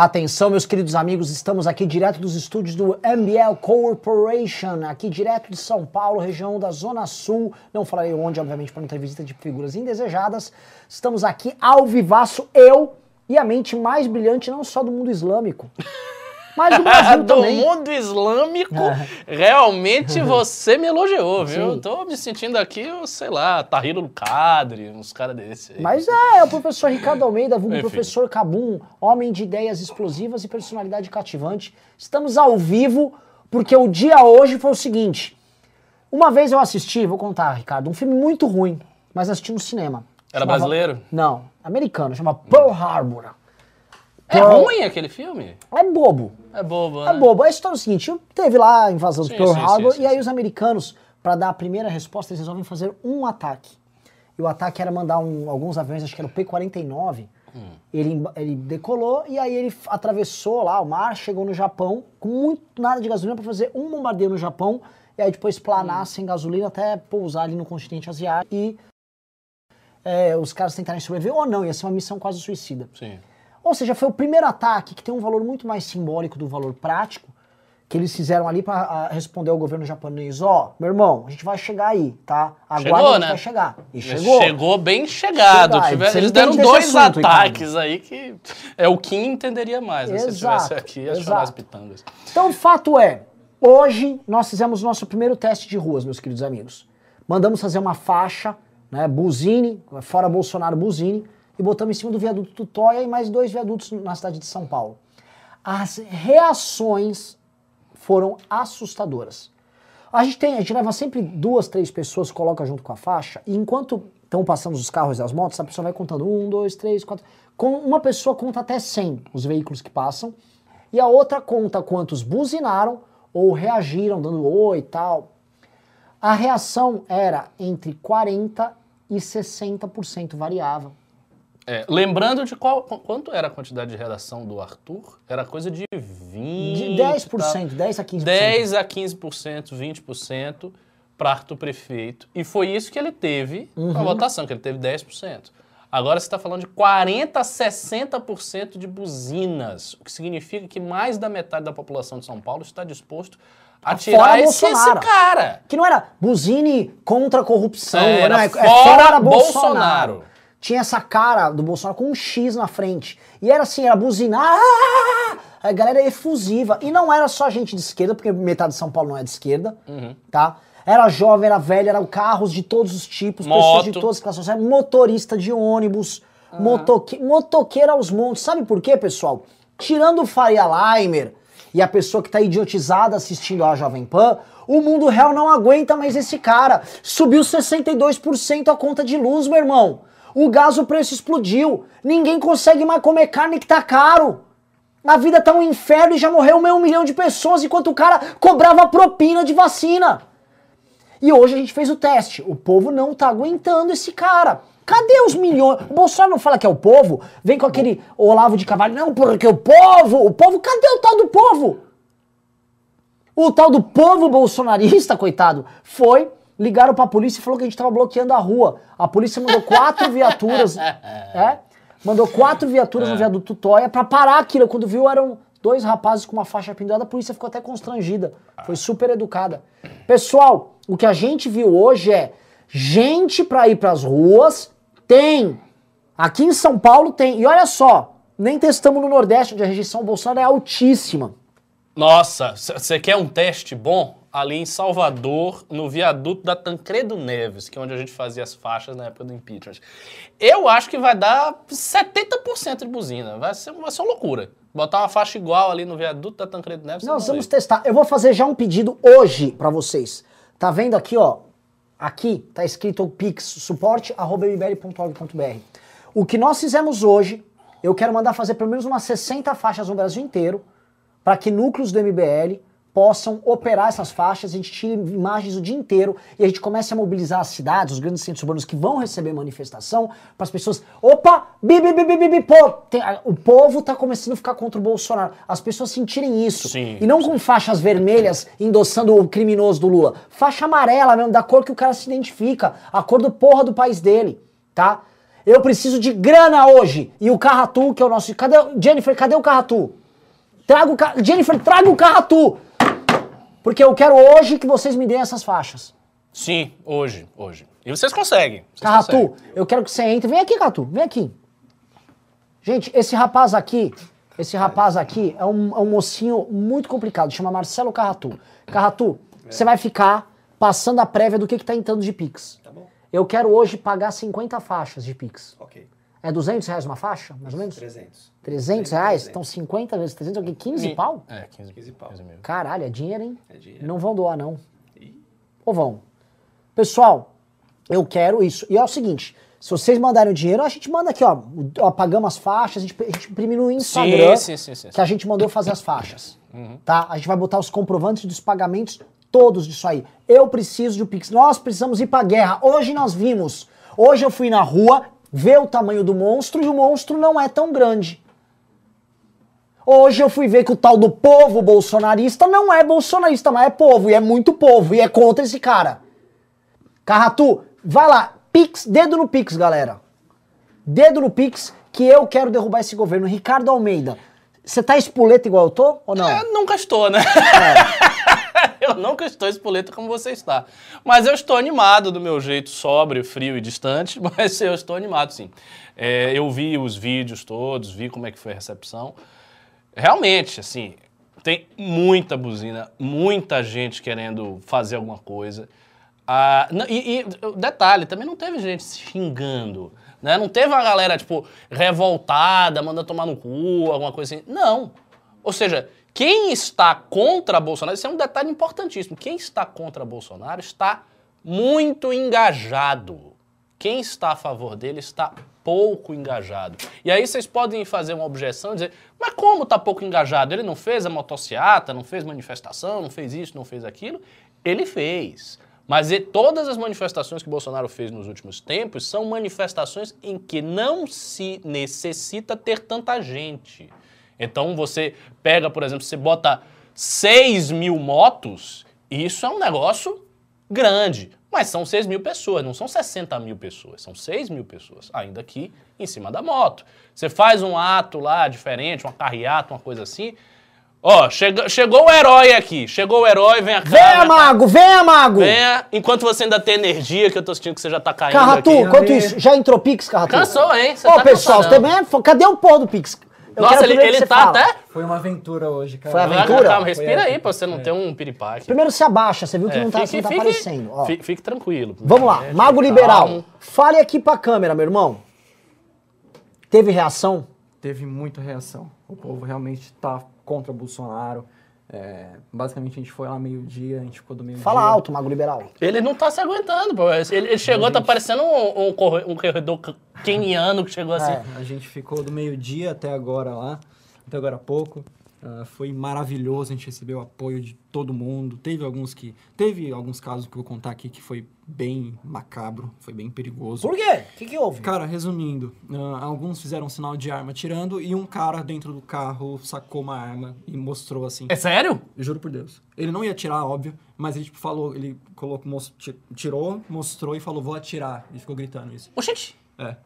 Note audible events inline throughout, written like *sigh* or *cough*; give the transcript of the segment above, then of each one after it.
Atenção, meus queridos amigos, estamos aqui direto dos estúdios do MBL Corporation, aqui direto de São Paulo, região da Zona Sul. Não falarei onde, obviamente, para não ter visita de figuras indesejadas. Estamos aqui ao vivaço, eu e a mente mais brilhante, não só do mundo islâmico, mas do Brasil *laughs* do também. mundo islâmico, É. realmente você me elogiou, *laughs* viu? Sim. Tô me sentindo aqui, eu sei lá, Tahiro Cadre, uns caras desses aí. Mas é, é o professor Ricardo Almeida, vulgo professor Cabum, homem de ideias explosivas e personalidade cativante. Estamos ao vivo porque o dia hoje foi o seguinte. Uma vez eu assisti, vou contar, Ricardo, um filme muito ruim, mas assisti no cinema. Era brasileiro? Não, americano, chama Pearl Harbor. É Pearl- ruim aquele filme? É bobo. É bobo, É né? bobo. A história é o seguinte: teve lá a invasão do Pearl Harbor, e aí os americanos, para dar a primeira resposta, eles resolvem fazer um ataque. E o ataque era mandar um- alguns aviões, acho que era o P-49. Hum. Ele, ele decolou e aí ele atravessou lá o mar, chegou no Japão, com muito nada de gasolina para fazer um bombardeio no Japão, e aí depois planar Hum. sem gasolina até pousar ali no continente asiático. E é, os caras tentarem sobreviver, ou não, ia ser uma missão quase suicida. Sim. Ou seja, foi o primeiro ataque que tem um valor muito mais simbólico do valor prático que eles fizeram ali para responder ao governo japonês, ó, meu irmão, a gente vai chegar aí, tá? Aguarda, Chegou, a gente né? vai chegar. E Chegou. chegou. bem chegado. Chegado. Tiver- Você eles deram dois assunto, ataques aí que é o Kim entenderia mais, né? Se Exato, estivesse aqui, ia chorar as pitangas. Então, o fato é, hoje nós fizemos nosso primeiro teste de ruas, meus queridos amigos. Mandamos fazer uma faixa, né, buzine, fora Bolsonaro, buzine, e botamos em cima do viaduto Tutóia e mais dois viadutos na cidade de São Paulo. As reações foram assustadoras. A gente tem, a gente leva sempre duas, três pessoas, coloca junto com a faixa, e enquanto estão passando os carros e as motos, a pessoa vai contando um, dois, três, quatro. Com uma pessoa conta até 100 os veículos que passam, e a outra conta quantos buzinaram ou reagiram, dando oi e tal. A reação era entre 40% e 60% variava. É, lembrando de qual, qu- quanto era a quantidade de redação do Arthur, era coisa de 20... De 10%, 10 a 15%. 10 a 15%, 20% para Arthur Prefeito. E foi isso que ele teve Uhum. na votação, que ele teve 10%. Agora você está falando de 40 a 60% de buzinas, o que significa que mais da metade da população de São Paulo está disposto a Fora tirar esse, esse cara. Que não era buzine contra a corrupção, É, era não, é, é fora Bolsonaro. Bolsonaro. Tinha essa cara do Bolsonaro com um X na frente. E era assim, era buzinar. "Ah!" A galera era efusiva. E não era só gente de esquerda, porque metade de São Paulo não é de esquerda, Uhum. tá? Era jovem, era velho, eram carros de todos os tipos, pessoas de Moto. todas as classes sociais, motorista de ônibus, motoque, motoqueiro aos montes. Sabe por quê, pessoal? Tirando o Faria Limer e a pessoa que tá idiotizada assistindo a Jovem Pan, o mundo real não aguenta mais esse cara. Subiu 62% a conta de luz, meu irmão. O gás, o preço explodiu. Ninguém consegue mais comer carne que tá caro. A vida tá um inferno e já morreu meio milhão de pessoas enquanto o cara cobrava propina de vacina. E hoje a gente fez o teste. O povo não tá aguentando esse cara. Cadê os milhões? O Bolsonaro não fala que é o povo? Vem com aquele Olavo de Carvalho. Não, porque o povo. O povo, cadê o tal do povo? O tal do povo bolsonarista, coitado, foi, ligaram pra polícia e falou que a gente tava bloqueando a rua. A polícia mandou quatro viaturas, *laughs* é, mandou quatro viaturas no viaduto Toia pra parar aquilo. Quando viu, eram dois rapazes com uma faixa pendurada, a polícia ficou até constrangida. Foi super educada. Pessoal, o que a gente viu hoje é gente pra ir pras ruas, tem. Aqui em São Paulo tem. E olha só, nem testamos no Nordeste, onde a rejeição ao Bolsonaro é altíssima. Nossa, você quer um teste bom? Ali em Salvador, no viaduto da Tancredo Neves, que é onde a gente fazia as faixas na época do impeachment. Eu acho que vai dar 70% de buzina. Vai ser, vai ser uma loucura. Botar uma faixa igual ali no viaduto da Tancredo Neves. Nós vamos testar. Eu vou fazer já um pedido hoje pra vocês. Tá vendo aqui, ó? Aqui tá escrito o pix, suporte.mbl.org.br. O que nós fizemos hoje, eu quero mandar fazer pelo menos umas 60 faixas no Brasil inteiro, para que núcleos do MBL possam operar essas faixas, a gente tire imagens o dia inteiro e a gente comece a mobilizar as cidades, os grandes centros urbanos que vão receber manifestação, para as pessoas, opa, bi, bi, bi, bi, bi, pô, tem- o povo tá começando a ficar contra o Bolsonaro, as pessoas sentirem isso, Sim, e não com faixas vermelhas endossando o criminoso do Lula, faixa amarela mesmo, da cor que o cara se identifica, a cor do porra do país dele, tá? Eu preciso de grana hoje. E o Carratu, que é o nosso. Cadê. o- Jennifer, cadê o Carratu? Traga o Jennifer, traga o Carratu! Porque eu quero hoje que vocês me deem essas faixas. Sim, hoje, hoje. E vocês conseguem. Vocês Carratu, conseguem. eu quero que você entre. Vem aqui, Carratu, vem aqui. Gente, esse rapaz aqui, esse rapaz aqui é um, é um mocinho muito complicado, chama Marcelo Carratu. Carratu, você vai ficar passando a prévia do que, que tá entrando de Pix. Tá bom. Eu quero hoje pagar 50 faixas de Pix. Ok. É 200 reais uma faixa, mais ou menos? 300. 300 reais? Então 50 vezes 300 é o quê? 15 pau? É, 15, 15 pau. 15 mil. Caralho, é dinheiro, hein? É dinheiro. Não vão doar, não. Ih, Ou vão? Pessoal, eu quero isso. E é o seguinte, se vocês mandarem o dinheiro, a gente manda aqui, ó. ó apagamos as faixas, a gente, a gente imprime no Instagram sim, sim, sim, sim. que a gente mandou fazer as faixas. *coughs* Tá? A gente vai botar os comprovantes dos pagamentos todos disso aí. Eu preciso de um Pix. Nós precisamos ir pra guerra. Hoje nós vimos. Hoje eu fui na rua ver o tamanho do monstro e o monstro não é tão grande. Hoje eu fui ver que o tal do povo bolsonarista não é bolsonarista, mas é povo, e é muito povo, e é contra esse cara. Carratu, vai lá, Pix, dedo no Pix, galera. Dedo no Pix, que eu quero derrubar esse governo. Ricardo Almeida, você tá espoleta igual eu tô, ou não? É, nunca estou, né? *laughs* *laughs* eu nunca estou espoleta como você está. Mas eu estou animado do meu jeito sóbrio, frio e distante, *laughs* mas eu estou animado sim. É, eu vi os vídeos todos, vi como é que foi a recepção. Realmente, assim, tem muita buzina, muita gente querendo fazer alguma coisa. Ah, e, e, detalhe, também não teve gente se xingando, né? Não teve uma galera, tipo, revoltada, manda tomar no cu, alguma coisa assim. Não. Ou seja, quem está contra Bolsonaro, isso é um detalhe importantíssimo, quem está contra Bolsonaro está muito engajado. Quem está a favor dele está pouco engajado. E aí vocês podem fazer uma objeção e dizer, mas como está pouco engajado? Ele não fez a motociata, não fez manifestação, não fez isso, não fez aquilo? Ele fez. Mas todas as manifestações que Bolsonaro fez nos últimos tempos são manifestações em que não se necessita ter tanta gente. Então você pega, por exemplo, você bota 6 mil motos, isso é um negócio grande. Mas são 6 mil pessoas, não são 60 mil pessoas, são 6 mil pessoas, ainda aqui em cima da moto. Você faz um ato lá diferente, uma carreata, uma coisa assim. Ó, chega- chegou o herói aqui, chegou o herói, vem. Venha, vem cá. Mago, venha, Mago! Venha, enquanto você ainda tem energia, que eu tô sentindo que você já tá caindo Carratu, aqui. enquanto isso, já entrou Pix, Carratu? Cansou, hein? Você Ô, tá pessoal, também é... Cadê o porra do Pix? Eu Nossa, ele, ele tá fala. até... Foi uma aventura hoje, cara. Foi Calma, aventura? Calma, respira aí, pra você não ter um piripaque. Primeiro se abaixa, você viu que É, não tá, fique- não tá fique- aparecendo. Ó. Fique, fique tranquilo. Vamos lá, É, Mago Liberal. calmo. Fale aqui pra câmera, meu irmão. Teve reação? Teve muita reação. O povo realmente tá contra Bolsonaro. É, basicamente, a gente foi lá meio-dia, a gente ficou do meio-dia. Fala alto, Mago Liberal. Ele não tá se aguentando, pô. Ele, ele chegou, tá parecendo um, um, corre- um corredor keniano que chegou assim. É. A gente ficou do meio-dia até agora lá, até agora há pouco. Ah, foi maravilhoso, a gente recebeu apoio de todo mundo. Teve alguns que. Teve alguns casos que eu vou contar aqui que foi bem macabro, foi bem perigoso. Por quê? O que, que houve? Cara, resumindo, ah, alguns fizeram sinal de arma tirando e um cara dentro do carro sacou uma arma e mostrou assim. É sério? Eu juro por Deus. Ele não ia atirar, óbvio, mas ele tipo, falou, ele colocou, mos- ti- tirou, mostrou e falou, vou atirar. E ficou gritando isso. Oxente. É.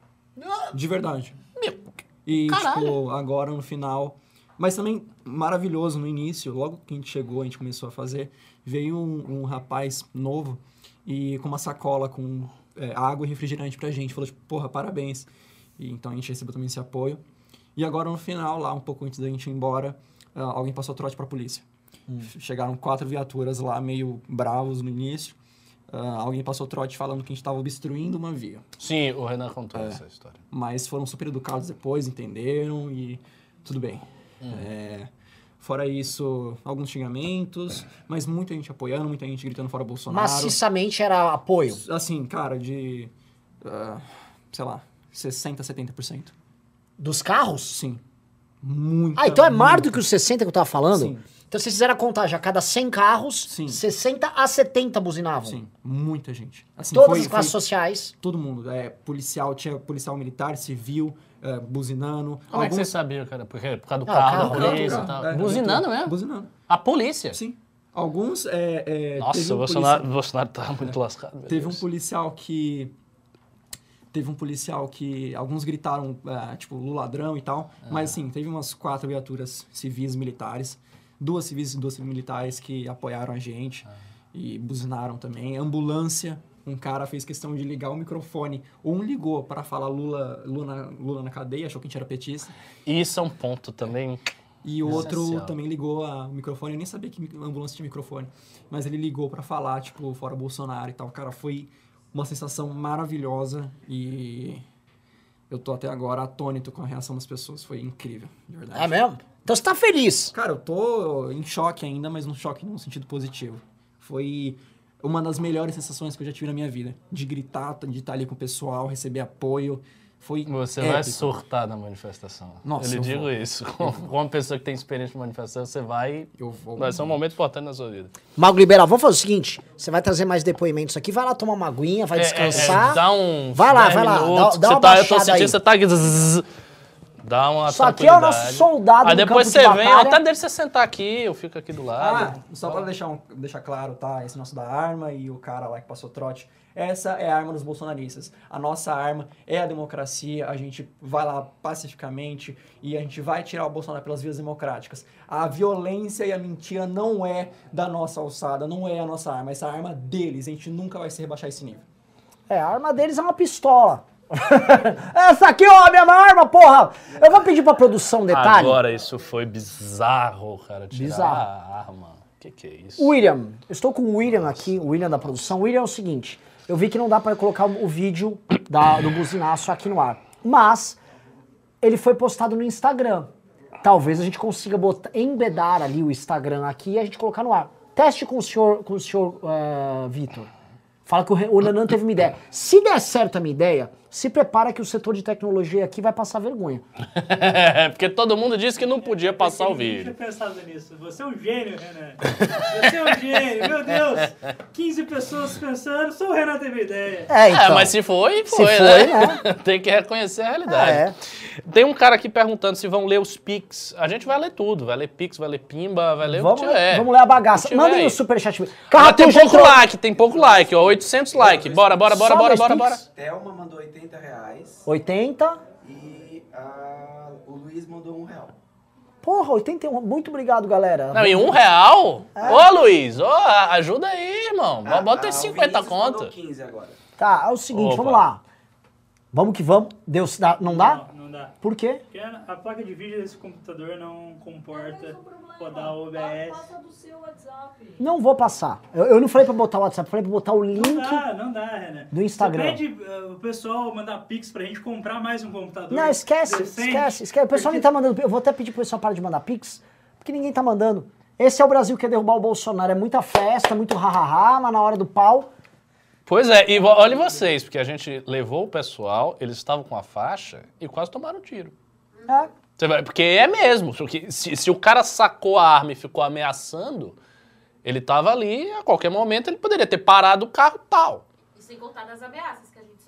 De verdade. Meu, E, Caralho. tipo, agora no final. Mas também maravilhoso no início, logo que a gente chegou, a gente começou a fazer, veio um, um rapaz novo e com uma sacola com é, água e refrigerante pra gente. Falou, tipo, porra, parabéns. E, então a gente recebeu também esse apoio. E agora no final, lá um pouco antes da gente ir embora, ah, alguém passou trote pra polícia. Chegaram quatro viaturas lá, meio bravos no início. Ah, alguém passou trote falando que a gente estava obstruindo uma via. Sim, o Renan contou É. essa história. Mas foram super educados depois, entenderam e tudo bem. É, fora isso, alguns xingamentos, mas muita gente apoiando, muita gente gritando fora Bolsonaro. Maciçamente era apoio. Assim, cara, de. ah, sei lá, 60%, 70%. Dos carros? Sim. Muito. Ah, então é mais do que os 60 que eu tava falando? Sim. Então vocês fizeram a contagem, a cada 100 carros, Sim. 60 a 70 buzinavam. Sim, muita gente. Assim, Todas foi- as classes foi sociais. Todo mundo. É, policial, tinha policial militar, civil, é, buzinando. Como é que você Alguns- sabia, cara? Por, quê? por causa do Ah, carro, carro, da polícia e tal. É, Buzinando mesmo? Buzinando. A polícia? Sim. Alguns. É, é, Nossa, teve o um Bolsonaro, policial- Bolsonaro tá muito lascado. meu Teve um Deus. policial que teve um policial que alguns gritaram, é, tipo, Lula ladrão e tal, mas assim, teve umas quatro viaturas civis militares, duas civis e duas militares que apoiaram a gente e buzinaram também. Ambulância, um cara fez questão de ligar o microfone, um ligou para falar Lula, Lula, na, Lula na cadeia, achou que a gente era petista, Isso é um ponto também. e o outro Essencial. também ligou a- o microfone, eu nem sabia que ambulância tinha microfone, mas ele ligou pra falar, tipo, fora Bolsonaro e tal. Cara, foi uma sensação maravilhosa e eu tô até agora atônito com a reação das pessoas, foi incrível, de verdade. É mesmo? Então você tá feliz. Cara, eu tô em choque ainda, mas num choque num sentido positivo. Foi uma das melhores sensações que eu já tive na minha vida, de gritar, de estar ali com o pessoal, receber apoio. Foi Você épico. vai surtar na manifestação. Nossa, Eu lhe eu digo vou. isso. Com, com uma pessoa que tem experiência de manifestação, você vai. Eu vou. Vai ser um momento importante na sua vida. Mago Liberal, vamos fazer o seguinte: você vai trazer mais depoimentos aqui, vai lá tomar uma aguinha, vai É, é, descansar. é, dá um. Vai lá, 10 vai lá, dá- dá uma você tá, eu tô sentindo, aí. você tá zzz, Dá uma Isso aqui é o nosso soldado Aí depois campo de você vem, batalha. até deixa você sentar aqui, eu fico aqui do Ah, lado. só pra deixar, um- deixar claro, tá? Esse nosso da arma e o cara lá que passou trote. Essa é a arma dos bolsonaristas. A nossa arma é a democracia. A gente vai lá pacificamente e a gente vai tirar o Bolsonaro pelas vias democráticas. A violência e a mentira não é da nossa alçada, não é a nossa arma. Essa é a arma deles. A gente nunca vai se rebaixar esse nível. É, a arma deles é uma pistola. *laughs* Essa aqui, ó, a minha arma, porra! Eu vou pedir pra produção um detalhe. Agora isso foi bizarro, cara. Tirar Bizarro. a arma. O que, que é isso? William, estou com o William aqui, o William da produção. O William é o seguinte, eu vi que não dá pra colocar o, vídeo da- do buzinaço aqui no ar, mas ele foi postado no Instagram. Talvez a gente consiga botar, embedar ali o Instagram aqui e a gente colocar no ar. Teste com o senhor, com o senhor eh, Vitor. Fala que o, o Renan teve uma ideia. Se der certo a minha ideia, se prepara que o setor de tecnologia aqui vai passar vergonha. *laughs* Porque todo mundo disse que não podia passar o vídeo. tinha pensado nisso. Você é um gênio, Renan. Você é um gênio, meu Deus. 15 pessoas pensando, só o Renan teve ideia. É, então. É, mas se foi, foi, foi, né? *laughs* Tem que reconhecer a realidade. É. Tem um cara aqui perguntando se vão ler os Pix. A gente vai ler tudo. Vai ler Pix, vai ler Pimba, vai ler o Vamos, que tiver. vamos ler a bagaça. O Mandem aí. no superchat. Mas tem pouco entrou. like, tem pouco like, ó. 800 like. Bora, bora, bora, Só bora, bora, bora. Thelma mandou 80 reais 80. e ah, o Luiz mandou um real. Porra, 81. Muito obrigado, galera. Não, e um real? Ô, Luiz, ô, ajuda aí, irmão. Ah, Bota ah, aí o 50 Vinícius mandou conto. 15 agora. Tá, é o seguinte, Opa. vamos lá. Vamos que vamos. Deus, dá, não dá? Não, não dá. Por quê? Porque a placa de vídeo desse computador não comporta Mas o problema rodar o OBS. Passa do seu WhatsApp. Não vou passar. Eu, eu não falei pra botar o WhatsApp, falei pra botar o link. Não dá, não dá, Renan. do Instagram. Você pede uh, o pessoal mandar pix pra gente comprar mais um computador. Não, esquece, decente, esquece, esquece. O pessoal nem porque- tá mandando. Eu vou até pedir pro pessoal parar de mandar pix, porque ninguém tá mandando. Esse é o Brasil que quer derrubar o Bolsonaro. É muita festa, muito ha-ha-ha, mas na hora do pau. Pois é, e olhem vocês, porque a gente levou o pessoal, eles estavam com a faixa e quase tomaram um tiro. É. Você vai- Porque é mesmo. porque Se, se o cara sacou a arma e ficou ameaçando, ele tava ali, a qualquer momento ele poderia ter parado o carro tal. E sem contar das ameaças que a gente.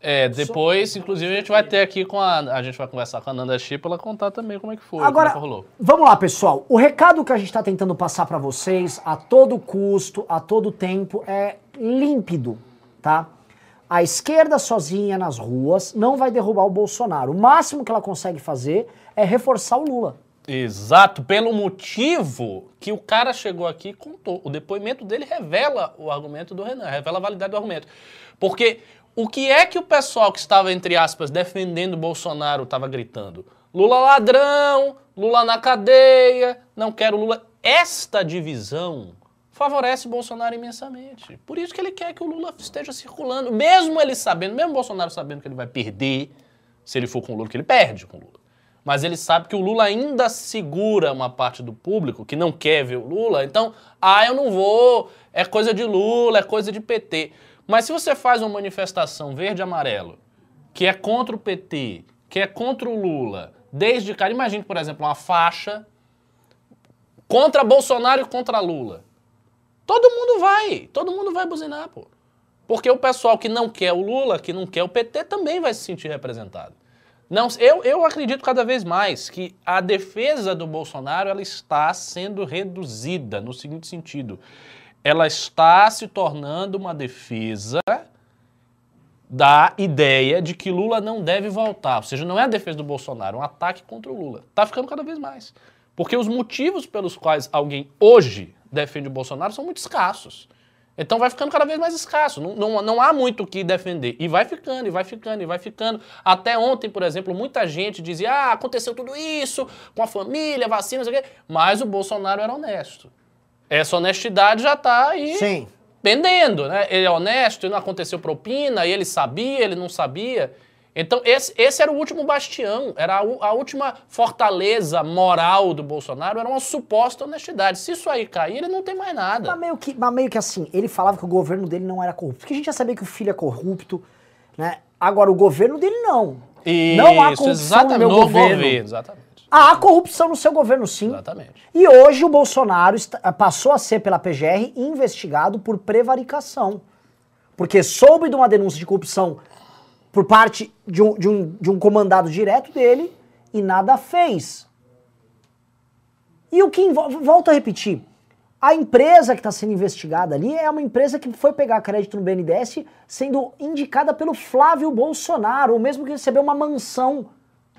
É, depois, inclusive, a gente vai ter aqui com a. A gente vai conversar com a Nanda Chi pra ela contar também como é que foi, Agora, como é que rolou. vamos lá, pessoal. O recado que a gente está tentando passar para vocês, a todo custo, a todo tempo, é límpido, tá? A esquerda sozinha nas ruas não vai derrubar o Bolsonaro. O máximo que ela consegue fazer é reforçar o Lula. Exato, pelo motivo que o cara chegou aqui e contou. O depoimento dele revela o argumento do Renan, revela a validade do argumento. Porque o que é que o pessoal que estava, entre aspas, defendendo Bolsonaro estava gritando? Lula ladrão, Lula na cadeia, não quero Lula. Esta divisão favorece Bolsonaro imensamente. Por isso que ele quer que o Lula esteja circulando, mesmo ele sabendo, mesmo Bolsonaro sabendo que ele vai perder, se ele for com o Lula, que ele perde com o Lula. Mas ele sabe que o Lula ainda segura uma parte do público que não quer ver o Lula. Então, ah, eu não vou, é coisa de Lula, é coisa de PT. Mas se você faz uma manifestação verde e amarelo, que é contra o PT, que é contra o Lula, desde cara, imagine, por exemplo, uma faixa contra Bolsonaro e contra Lula. Todo mundo vai, todo mundo vai buzinar, pô. Porque o pessoal que não quer o Lula, que não quer o PT, também vai se sentir representado. Não, eu, eu acredito cada vez mais que a defesa do Bolsonaro ela está sendo reduzida no seguinte sentido. Ela está se tornando uma defesa da ideia de que Lula não deve voltar. Ou seja, não é a defesa do Bolsonaro, é um ataque contra o Lula. Tá ficando cada vez mais. Porque os motivos pelos quais alguém hoje defende o Bolsonaro são muito escassos. Então vai ficando cada vez mais escasso. Não, não, não há muito o que defender. E vai ficando, e vai ficando, e vai ficando. Até ontem, por exemplo, muita gente dizia: ah, aconteceu tudo isso com a família, vacina, não sei o quê. Mas o Bolsonaro era honesto. Essa honestidade já tá aí Sim. pendendo, né? Ele é honesto, não aconteceu propina, ele sabia, ele não sabia. Então, esse, esse era o último bastião, era a, a última fortaleza moral do Bolsonaro, era uma suposta honestidade. Se isso aí cair, ele não tem mais nada. Mas meio, que, mas meio que assim, ele falava que o governo dele não era corrupto. Porque a gente já sabia que o filho é corrupto, né? Agora, o governo dele não. não há Isso, corrupção exatamente, no meu no governo. exatamente. Há corrupção no seu governo, sim. Exatamente. E hoje o Bolsonaro está- passou a ser pela PGR investigado por prevaricação. Porque soube de uma denúncia de corrupção por parte de um, de um, de um comandado direto dele e nada fez. E o que volto a repetir, a empresa que está sendo investigada ali é uma empresa que foi pegar crédito no BNDES sendo indicada pelo Flávio Bolsonaro, o mesmo que recebeu uma mansão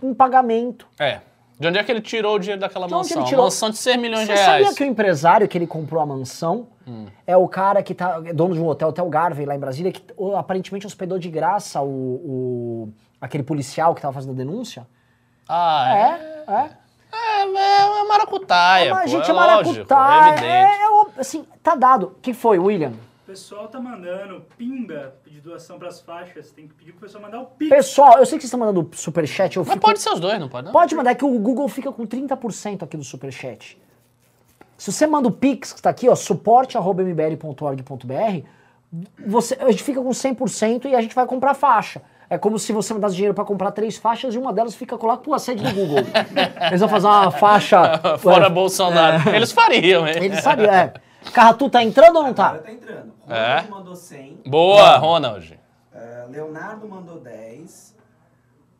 em pagamento. É. De onde é que ele tirou o dinheiro daquela De mansão? ele tirou? Uma mansão de 6 milhões Você de reais. sabia que o empresário que ele comprou a mansão Hum. é o cara que tá é dono de um hotel, Hotel Garvey, lá em Brasília, que aparentemente hospedou de graça o, o- aquele policial que tava fazendo a denúncia? Ah, É, é. é. É, é, é maracutaia, Mas, pô, gente, é é lógico, maracutaia. é. É, é assim, tá dado. O que foi, William? O pessoal tá mandando pimba de doação pras faixas. Tem que pedir pro pessoal mandar o pix. Pessoal, eu sei que vocês estão mandando superchat, eu Mas fico... pode ser os dois, não pode não? Pode mandar, é que o Google fica com 30% aqui do superchat. Se você manda o Pix, que está aqui, ó, suporte.mbl.org.br, você, a gente fica com 100% e a gente vai comprar faixa. É como se você mandasse dinheiro para comprar três faixas e uma delas fica colada com a sede do Google. *laughs* Eles vão fazer uma faixa... *laughs* Fora é, Bolsonaro. Eles fariam, hein? Eles sabiam, é. Carratu tá entrando ou não Agora tá? tá entrando. É? Ronaldo mandou 100. Boa, Ronald. eh, Leonardo mandou 10.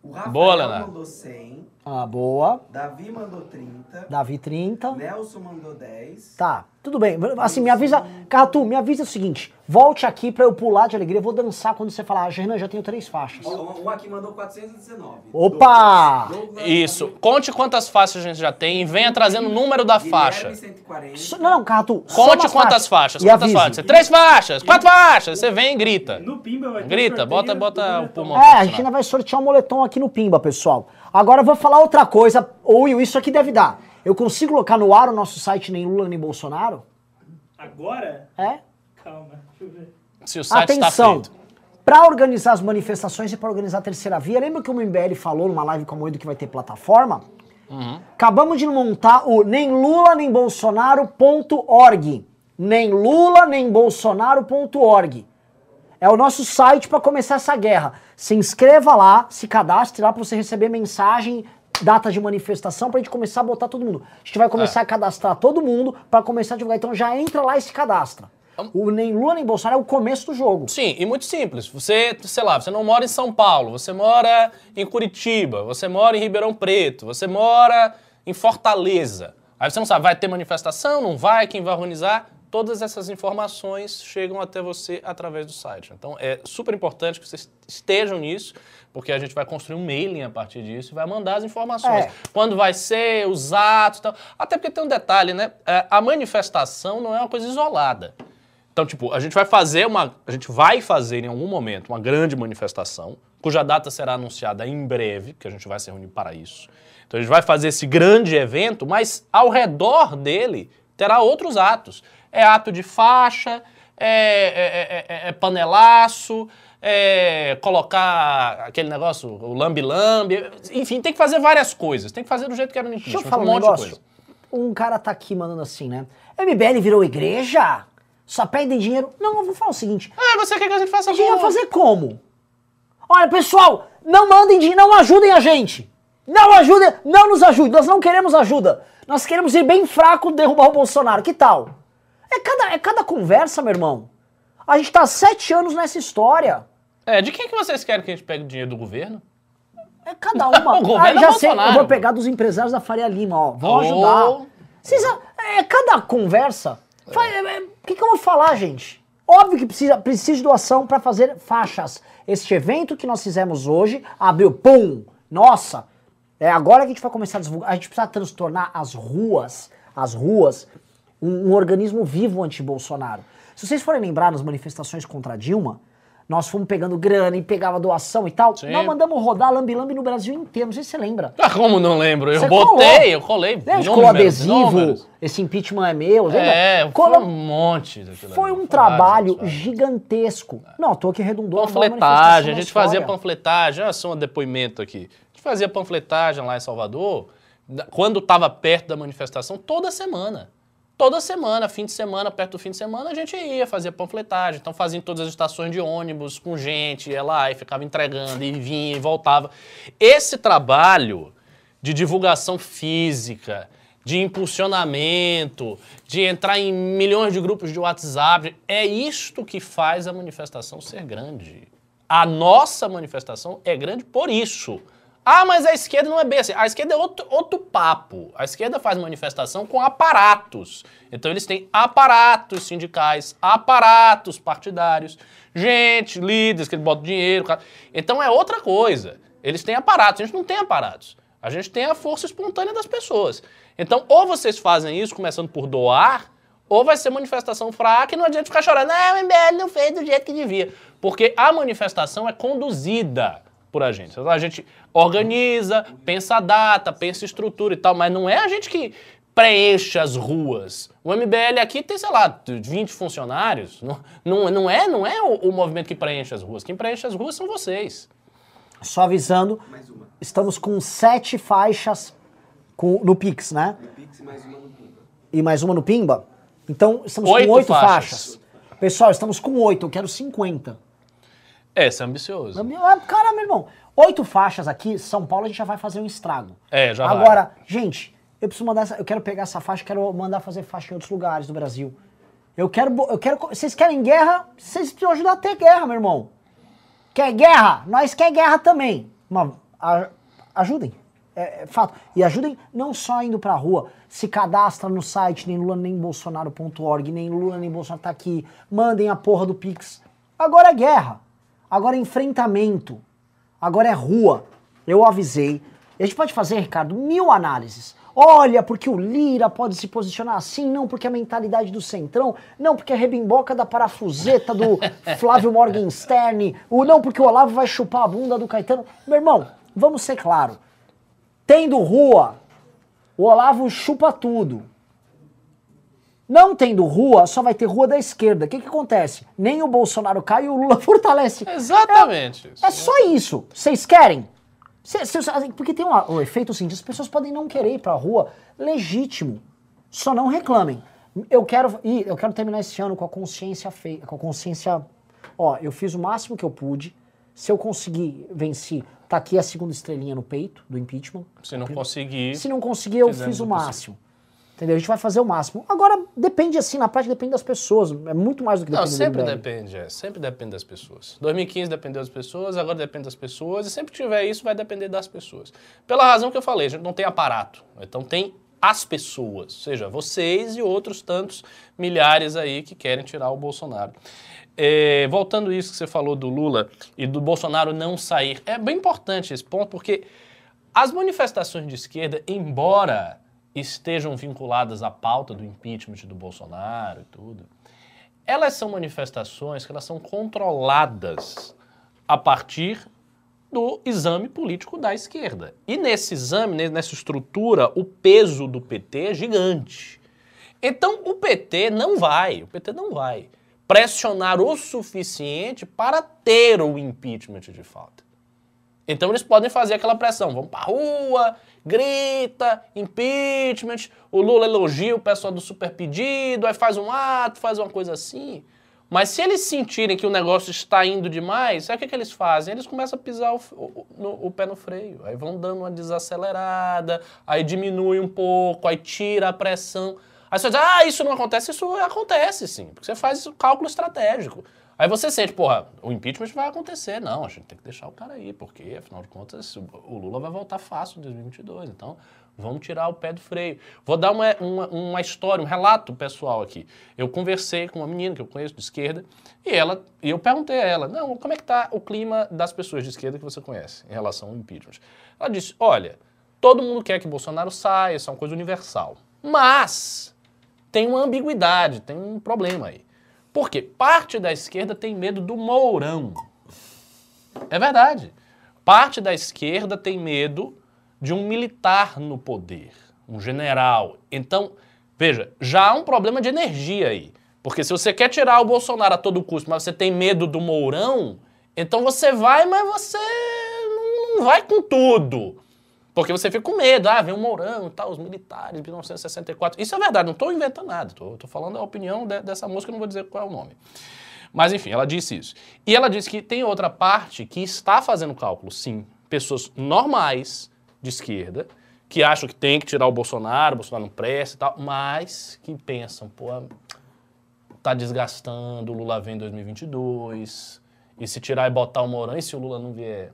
O Rafael Boa, Leonardo. mandou 100. Ah, boa. Davi mandou 30. Davi 30. Nelson mandou 10. Tá, tudo bem. Assim, me avisa. Carratu, me avisa o seguinte: volte aqui pra eu pular de alegria. Eu vou dançar quando você falar, ah, Renan, já tenho três faixas. Um um aqui mandou 419. Opa! Douglas- Douglas Isso. Conte quantas faixas a gente já tem e venha trazendo o número da Guilherme, faixa. 140. So- Não, só Conte quantas faixas. E Quantas avise. faixas? Três faixas, quatro faixas. Você vem e grita. No pimba vai ter Grita, bota- bota o pulmão. É, a gente ainda vai sortear um moletom aqui no Pimba, pessoal. Agora eu vou falar outra coisa. Will, isso aqui deve dar. Eu consigo colocar no ar o nosso site nem Lula nem Bolsonaro? Agora? É? Calma, deixa eu ver. Se o site está Atenção. feito. Para organizar as manifestações e para organizar a terceira via, lembra que o MBL falou numa live com a Moedo que vai ter plataforma? Acabamos de montar o nem Lula nem Bolsonaro.org. Nem Lula nem Bolsonaro.org. É o nosso site para começar essa guerra. Se inscreva lá, se cadastre lá para você receber mensagem, data de manifestação, pra gente começar a botar todo mundo. A gente vai começar a cadastrar todo mundo para começar a divulgar. Então já entra lá e se cadastra. O nem Lula nem Bolsonaro é o começo do jogo. Sim, e muito simples. Você, sei lá, você não mora em São Paulo, você mora em Curitiba, você mora em Ribeirão Preto, você mora em Fortaleza. Aí você não sabe, vai ter manifestação, não vai, quem vai organizar? Todas essas informações chegam até você através do site. Então é super importante que vocês estejam nisso, porque a gente vai construir um mailing a partir disso e vai mandar as informações. É. Quando vai ser, os atos e tal. Até porque tem um detalhe, né? É, A manifestação não é uma coisa isolada. Então, tipo, a gente vai fazer uma. A gente vai fazer em algum momento uma grande manifestação, cuja data será anunciada em breve, que a gente vai se reunir para isso. Então a gente vai fazer esse grande evento, mas ao redor dele terá outros atos. É ato de faixa, é, é- é- é panelaço, é colocar aquele negócio, o lambi-lambi. Enfim, tem que fazer várias coisas. Tem que fazer do jeito que era no Deixa eu falar um um monte de negócio. coisa. Um cara tá aqui mandando assim, né? MBL virou igreja? Só pedem dinheiro? Não, eu vou falar o seguinte. Ah, você quer que a gente faça A gente vai como? fazer como? Olha, pessoal, não mandem dinheiro, não ajudem a gente. Não ajudem, não nos ajudem. Nós não queremos ajuda. Nós queremos ir bem fraco derrubar o Bolsonaro. Que tal? É cada, é cada conversa, meu irmão. A gente tá há sete anos nessa história. É, de quem que vocês querem que a gente pegue o dinheiro do governo? É cada uma. *laughs* O governo Ah, já é sei, eu vou pegar dos empresários da Faria Lima, ó. Vão Oh. ajudar. Vocês, é cada conversa. Fa- é- é- O que, que eu vou falar, gente? Óbvio que precisa, precisa de doação para fazer faixas. Este evento que nós fizemos hoje abriu, pum! Nossa! É agora que a gente vai começar a divulgar. A gente precisa transtornar as ruas, as ruas, um, um organismo vivo anti-Bolsonaro. Se vocês forem lembrar nas manifestações contra a Dilma, nós fomos pegando grana e pegava doação e tal. Sim. Nós mandamos rodar lambi-lambi no Brasil inteiro. Não sei se você lembra. Ah, como não lembro? Eu Você botei, colou. eu colei. Lembra? Colou adesivo, números. esse impeachment é meu. Lembra? É, Colou- foi um monte. Foi um vários trabalho episódios. gigantesco. Não, tô aqui redundou. Panfletagem, a gente fazia panfletagem, olha só um depoimento aqui. A gente fazia panfletagem lá em Salvador, quando estava perto da manifestação, toda semana. Toda semana, fim de semana, perto do fim de semana, a gente ia fazer panfletagem. Então fazia em todas as estações de ônibus, com gente, ia lá e ficava entregando, e vinha e voltava. Esse trabalho de divulgação física, de impulsionamento, de entrar em milhões de grupos de WhatsApp, é isto que faz a manifestação ser grande. A nossa manifestação é grande por isso. Ah, mas a esquerda não é bem assim. A esquerda é outro, outro papo. A esquerda faz manifestação com aparatos. Então eles têm aparatos sindicais, aparatos partidários, gente, líderes que eles botam dinheiro. Então é outra coisa. Eles têm aparatos, a gente não tem aparatos. A gente tem a força espontânea das pessoas. Então, ou vocês fazem isso começando por doar, ou vai ser manifestação fraca e não adianta ficar chorando. Não, o MBL não fez do jeito que devia. Porque a manifestação é conduzida por a gente. A gente organiza, pensa a data, pensa a estrutura e tal, mas não é a gente que preenche as ruas. O MBL aqui tem, sei lá, 20 funcionários. Não, não, não é, não é o, o movimento que preenche as ruas. Quem preenche as ruas são vocês. Só avisando, Mais uma. estamos com sete faixas com- no Pix, né? No Pix e mais uma no Pimba. E mais uma no Pimba. Então, estamos Oito com oito faixas. faixas. Pessoal, estamos com oito, eu quero 50. É, isso é ambicioso. Ah, Cara, meu irmão, oito faixas aqui, São Paulo a gente já vai fazer um estrago. É, já vai. Agora, gente, eu preciso mandar essa, eu quero pegar essa faixa, quero mandar fazer faixa em outros lugares do Brasil. Eu quero, eu quero, vocês querem guerra? Vocês precisam ajudar a ter guerra, meu irmão. Quer guerra? Nós quer guerra também. Mas a- ajudem. É, é fato. E ajudem não só indo pra rua. Se cadastra no site nem lula nem bolsonaro.org, nem lula nem bolsonaro tá aqui. Mandem a porra do Pix. Agora é guerra. Agora é enfrentamento. Agora é rua. Eu avisei. A gente pode fazer, Ricardo, mil análises. Olha, porque o Lira pode se posicionar assim, não porque a mentalidade do Centrão, não porque a rebimboca da parafuseta do *laughs* Flávio Morgenstern, o não porque o Olavo vai chupar a bunda do Caetano. Meu irmão, vamos ser claro. Tendo rua, o Olavo chupa tudo. Não tendo rua, só vai ter rua da esquerda. O que, que acontece? Nem o Bolsonaro cai e o Lula *laughs* fortalece. Exatamente. É só isso. Vocês querem? Cê- cê- porque tem uma- o efeito assim, as pessoas podem não querer ir pra rua, legítimo. Só não reclamem. Eu quero e eu quero terminar esse ano com a consciência feita, com a consciência, ó, eu fiz o máximo que eu pude. Se eu conseguir vencer, tá aqui a segunda estrelinha no peito do impeachment. Se não conseguir. Se não conseguir, eu fiz o máximo. Entendeu? A gente vai fazer o máximo. Agora, depende assim, na prática depende das pessoas. É muito mais do que Não, depende do sempre depende, é. Sempre depende das pessoas. 2015 dependeu das pessoas, agora depende das pessoas, e sempre que tiver isso, vai depender das pessoas. Pela razão que eu falei, a gente não tem aparato. Então tem as pessoas, ou seja, vocês e outros tantos milhares aí que querem tirar o Bolsonaro. É, voltando a isso que você falou do Lula e do Bolsonaro não sair, é bem importante esse ponto, porque as manifestações de esquerda, embora estejam vinculadas à pauta do impeachment do Bolsonaro e tudo, elas são manifestações que elas são controladas a partir do exame político da esquerda. E nesse exame, ne- nessa estrutura, o peso do PT é gigante. Então o PT não vai, o PT não vai pressionar o suficiente para ter o impeachment de fato. Então eles podem fazer aquela pressão, vamos pra rua, grita, impeachment, o Lula elogia o pessoal do super pedido, aí faz um ato, faz uma coisa assim. Mas se eles sentirem que o negócio está indo demais, sabe o que, que eles fazem? Eles começam a pisar o, o- o pé no freio, aí vão dando uma desacelerada, aí diminui um pouco, aí tira a pressão. Aí você diz, ah, isso não acontece, isso acontece sim, porque você faz o cálculo estratégico. Aí você sente, porra, o impeachment vai acontecer. Não, a gente tem que deixar o cara aí, porque, afinal de contas, o Lula vai voltar fácil em 2022. Então, Vamos tirar o pé do freio. Vou dar uma, uma, uma história, um relato pessoal aqui. Eu conversei com uma menina que eu conheço de esquerda e ela e eu perguntei a ela, não, como é que está o clima das pessoas de esquerda que você conhece em relação ao impeachment? Ela disse, olha, todo mundo quer que Bolsonaro saia, isso é uma coisa universal. Mas tem uma ambiguidade, tem um problema aí. Por quê? Parte da esquerda tem medo do Mourão. É verdade. Parte da esquerda tem medo de um militar no poder, um general. Então, veja, já há um problema de energia aí. Porque se você quer tirar o Bolsonaro a todo custo, mas você tem medo do Mourão, então você vai, mas você não vai com tudo. Porque você fica com medo, ah, vem o Mourão e tal, os militares, 1964. Isso é verdade, não estou inventando nada, estou falando a opinião de, dessa música, não vou dizer qual é o nome. Mas enfim, ela disse isso. E ela disse que tem outra parte que está fazendo cálculo, sim. Pessoas normais, de esquerda, que acham que tem que tirar o Bolsonaro, o Bolsonaro não presta e tal, mas que pensam, pô, tá desgastando, o Lula vem em 2022, e se tirar e botar o Mourão, e se o Lula não vier?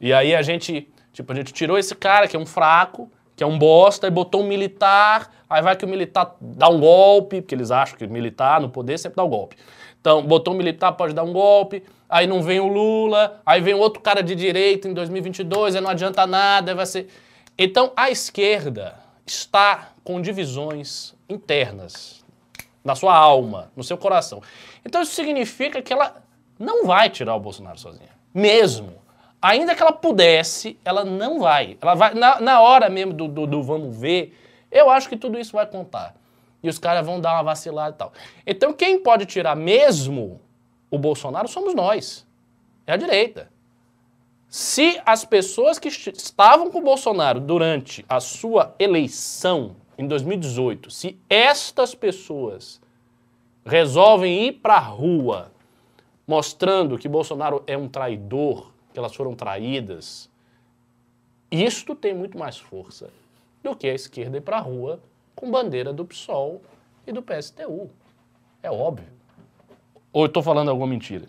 E aí a gente, tipo, a gente tirou esse cara que é um fraco, que é um bosta, e botou um militar, aí vai que o militar dá um golpe, porque eles acham que o militar no poder sempre dá um golpe. Então, botou um militar, pode dar um golpe, aí não vem o Lula, aí vem outro cara de direita em 2022, aí não adianta nada, vai ser... Então, a esquerda está com divisões internas na sua alma, no seu coração. Então, isso significa que ela não vai tirar o Bolsonaro sozinha. Mesmo. Ainda que ela pudesse, ela não vai. Ela vai, na, na hora mesmo do, do, do vamos ver, eu acho que tudo isso vai contar e os caras vão dar uma vacilada e tal. Então quem pode tirar mesmo o Bolsonaro somos nós. É a direita. Se as pessoas que estavam com o Bolsonaro durante a sua eleição em 2018, se estas pessoas resolvem ir para a rua mostrando que Bolsonaro é um traidor, que elas foram traídas, isto tem muito mais força do que a esquerda ir para a rua com bandeira do PSOL e do PSTU. É óbvio. Ou eu estou falando alguma mentira?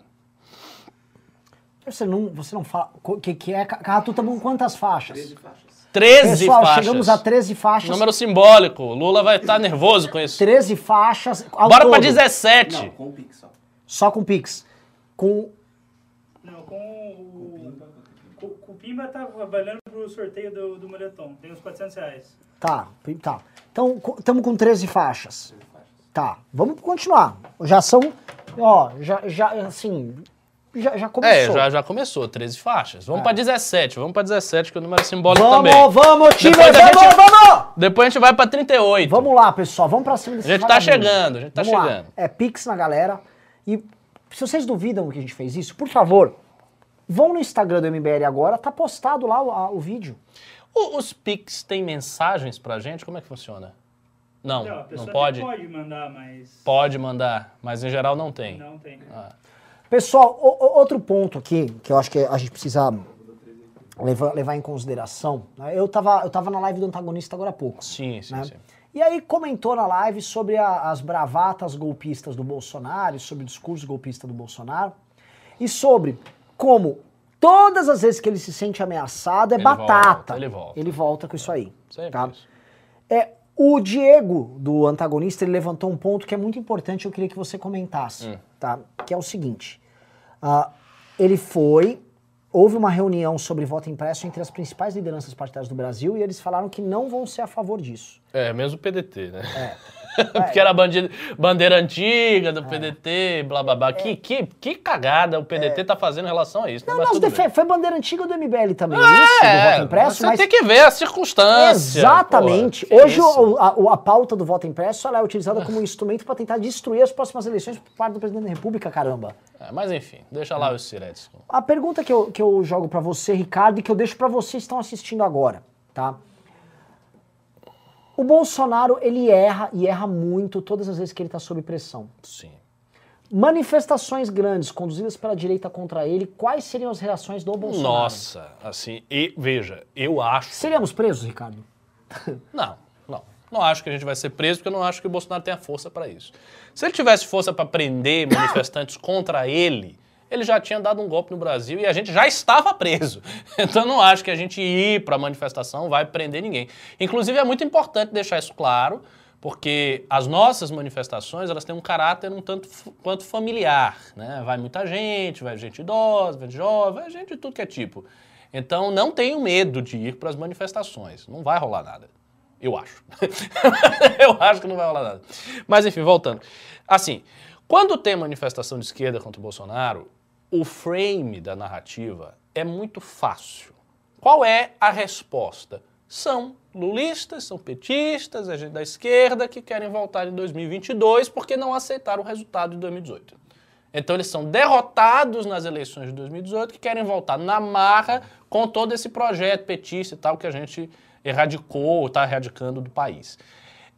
Você não, você não fala. O que, que é? Carratu tá com quantas faixas? 13 faixas. 13 Pessoal, faixas. chegamos a 13 faixas. Número simbólico. Lula vai estar nervoso com isso. 13 faixas. ao Bora pra todo. 17. Não, com o Pix só. Só com Pix. Com. Não, com o. com- com O Pimba tá valendo pro sorteio do, do moletom. Tem uns 400 reais. Tá, tá. Então, estamos com 13 faixas. Tá, vamos continuar. Já são. Ó, já, já assim. Já, já É, começou. já, já começou, 13 faixas. Vamos pra 17, vamos pra 17, que é o número simbólico Vamos, também. vamos, time! Depois a Vamos, gente- vamos! Depois a gente vai pra 38. Vamos lá, pessoal. Vamos pra cima desse A gente tá chegando, a gente tá Vamos lá. chegando. É Pix na galera. E se vocês duvidam que a gente fez isso, por favor, vão no Instagram do MBL agora, tá postado lá o, a- o vídeo. O- os Pix têm mensagens pra gente? Como é que funciona? Não, Não, a não, pessoa pode? até pode mandar, mas. Pode mandar, mas em geral não tem. Não tem. Ah. Pessoal, o- o- outro ponto aqui que eu acho que a gente precisa levar, levar em consideração. né? Eu tava, eu tava na live do antagonista agora há pouco. Sim, sim, né? sim. E aí comentou na live sobre a- as bravatas golpistas do Bolsonaro, sobre o discurso golpista do Bolsonaro, e sobre como todas as vezes que ele se sente ameaçado é Ele batata. volta, ele volta. Ele volta com isso aí. Sempre tá? isso. É, o Diego, do antagonista, ele levantou um ponto que é muito importante, eu queria que você comentasse, Hum. tá? Que é o seguinte. ah, ele foi, houve uma reunião sobre voto impresso entre as principais lideranças partidárias do Brasil e eles falaram que não vão ser a favor disso. É, mesmo o PDT, né? É. *laughs* *laughs* Porque era bandido- bandeira antiga do PDT, blá blá blá. Que, que, que cagada o PDT tá fazendo em relação a isso. né? Não, Mas não, bem. foi bandeira antiga do MBL também, isso, do É, voto impresso, você mas... tem que ver a circunstância. Exatamente. pô, Hoje o- a, a pauta do voto impresso ela é utilizada como instrumento para tentar destruir as próximas eleições por parte do presidente da República, caramba. É, mas enfim, deixa lá os siretes. A pergunta que eu, que eu jogo pra você, Ricardo, e que eu deixo pra vocês que estão assistindo agora, tá? O Bolsonaro, ele erra e erra muito todas as vezes que ele tá sob pressão. Sim. Manifestações grandes conduzidas pela direita contra ele, quais seriam as reações do Bolsonaro? Nossa, assim, e veja, eu acho. Seríamos presos, Ricardo? *laughs* Não, não. Não acho que a gente vai ser preso, porque eu não acho que o Bolsonaro tenha força para isso. Se ele tivesse força para prender manifestantes *laughs* contra ele, ele já tinha dado um golpe no Brasil e a gente já estava preso. *laughs* Então não acho que a gente ir para a manifestação vai prender ninguém. Inclusive é muito importante deixar isso claro, porque as nossas manifestações elas têm um caráter um tanto quanto familiar, né? Vai muita gente, vai gente idosa, vai gente jovem, vai gente de tudo que é tipo. Então não tenham medo de ir para as manifestações, não vai rolar nada. Eu acho. *laughs* Eu acho que não vai rolar nada. Mas enfim, voltando. Assim, quando tem manifestação de esquerda contra o Bolsonaro, o frame da narrativa é muito fácil. Qual é a resposta? São lulistas, são petistas, é gente da esquerda que querem voltar em 2022 porque não aceitaram o resultado de 2018. Então eles são derrotados nas eleições de 2018 que querem voltar na marra com todo esse projeto petista e tal que a gente erradicou, está erradicando do país.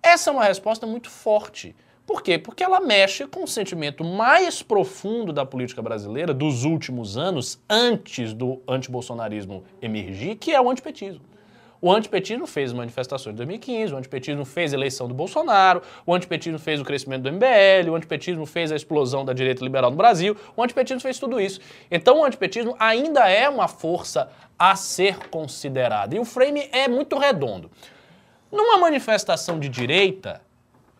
Essa é uma resposta muito forte. Por quê? Porque ela mexe com o sentimento mais profundo da política brasileira dos últimos anos, antes do antibolsonarismo emergir, que é o antipetismo. O antipetismo fez manifestações de 2015, o antipetismo fez a eleição do Bolsonaro, o antipetismo fez o crescimento do MBL, o antipetismo fez a explosão da direita liberal no Brasil, o antipetismo fez tudo isso. Então o antipetismo ainda é uma força a ser considerada. E o frame é muito redondo. Numa manifestação de direita,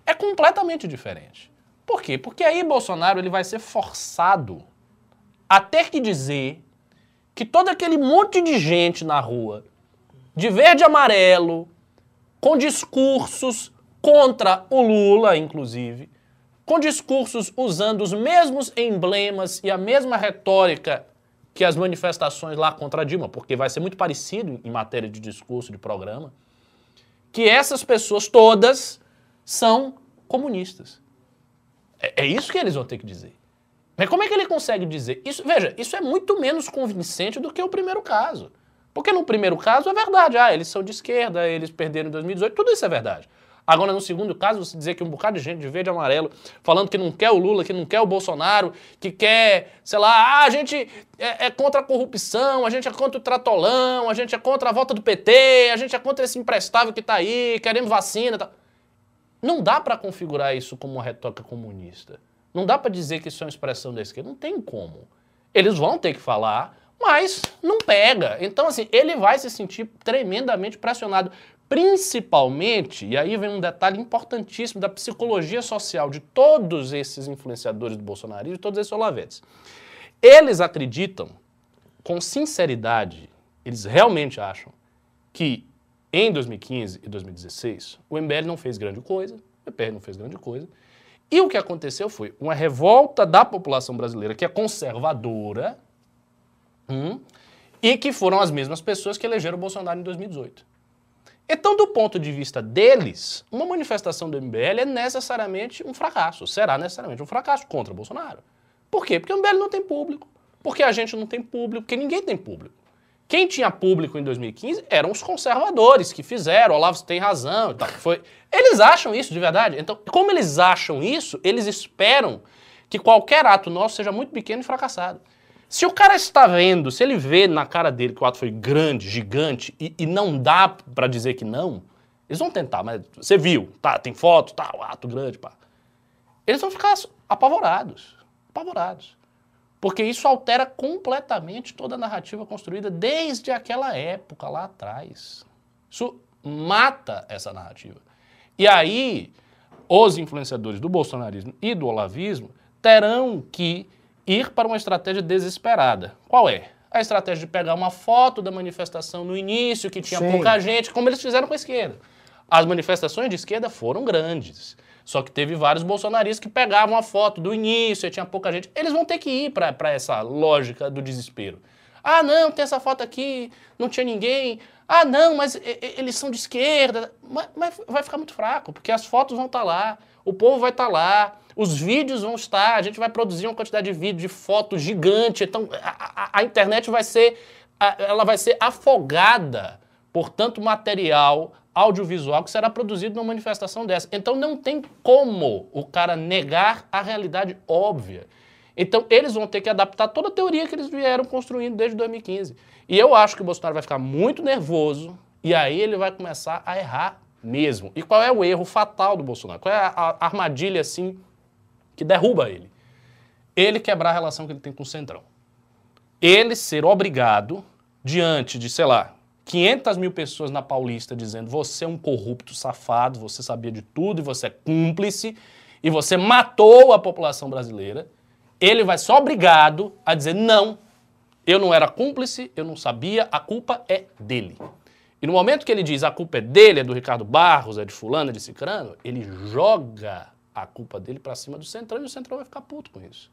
é completamente diferente. Por quê? Porque aí Bolsonaro ele vai ser forçado a ter que dizer que todo aquele monte de gente na rua, de verde e amarelo, com discursos contra o Lula, inclusive, com discursos usando os mesmos emblemas e a mesma retórica que as manifestações lá contra Dilma, porque vai ser muito parecido em matéria de discurso, de programa, que essas pessoas todas são comunistas. É, é isso que eles vão ter que dizer. Mas como é que ele consegue dizer? Isso, veja, isso é muito menos convincente do que o primeiro caso. Porque no primeiro caso é verdade, ah, eles são de esquerda, eles perderam em 2018, tudo isso é verdade. Agora, no segundo caso, você dizer que um bocado de gente de verde e amarelo falando que não quer o Lula, que não quer o Bolsonaro, que quer, sei lá, ah, a gente é, é contra a corrupção, a gente é contra o tratolão, a gente é contra a volta do PT, a gente é contra esse imprestável que tá aí, queremos vacina tal. Não dá para configurar isso como uma retórica comunista. Não dá para dizer que isso é uma expressão da esquerda. Não tem como. Eles vão ter que falar, mas não pega. Então, assim, ele vai se sentir tremendamente pressionado. Principalmente, e aí vem um detalhe importantíssimo da psicologia social de todos esses influenciadores do bolsonarismo, de todos esses olavetes. Eles acreditam, com sinceridade, eles realmente acham que em 2015 e 2016 o MBL não fez grande coisa, o PPR não fez grande coisa, e o que aconteceu foi uma revolta da população brasileira que é conservadora hum, e que foram as mesmas pessoas que elegeram Bolsonaro em 2018. Então, do ponto de vista deles, uma manifestação do MBL é necessariamente um fracasso, será necessariamente um fracasso contra o Bolsonaro. Por quê? Porque o MBL não tem público, porque a gente não tem público, porque ninguém tem público. Quem tinha público em 2015 eram os conservadores que fizeram, Olavo tem razão e tal. Foi... Eles acham isso de verdade. Então, como eles acham isso, eles esperam que qualquer ato nosso seja muito pequeno e fracassado. Se o cara está vendo, se ele vê na cara dele que o ato foi grande, gigante, e, e não dá para dizer que não, eles vão tentar, mas você viu, tá, tem foto, tá, o ato grande, pá. Eles vão ficar apavorados, apavorados. Porque isso altera completamente toda a narrativa construída desde aquela época lá atrás. Isso mata essa narrativa. E aí, os influenciadores do bolsonarismo e do olavismo terão que ir para uma estratégia desesperada. Qual é? A estratégia de pegar uma foto da manifestação no início, que tinha Sim. pouca gente, como eles fizeram com a esquerda. As manifestações de esquerda foram grandes. Só que teve vários bolsonaristas que pegavam a foto do início e tinha pouca gente. Eles vão ter que ir para essa lógica do desespero. Ah, não, tem essa foto aqui, não tinha ninguém. Ah, não, mas eles são de esquerda. Mas, mas vai ficar muito fraco, porque as fotos vão estar lá, o povo vai estar lá, os vídeos vão estar, a gente vai produzir uma quantidade de vídeo, de fotos gigante. Então, a, a- a internet vai ser, a- ela vai ser afogada por tanto material audiovisual que será produzido numa manifestação dessa. Então não tem como o cara negar a realidade óbvia. Então eles vão ter que adaptar toda a teoria que eles vieram construindo desde 2015. E eu acho que o Bolsonaro vai ficar muito nervoso e aí ele vai começar a errar mesmo. E qual é o erro fatal do Bolsonaro? Qual é a armadilha assim que derruba ele? ele quebrar a relação que ele tem com o Centrão. Ele ser obrigado, diante de, sei lá, 500 mil pessoas na Paulista dizendo você é um corrupto safado, você sabia de tudo e você é cúmplice e você matou a população brasileira, ele vai ser obrigado a dizer não, eu não era cúmplice, eu não sabia, a culpa é dele. E no momento que ele diz a culpa é dele, é do Ricardo Barros, é de fulano, é de cicrano, ele joga a culpa dele para cima do Centrão e o Centrão vai ficar puto com isso.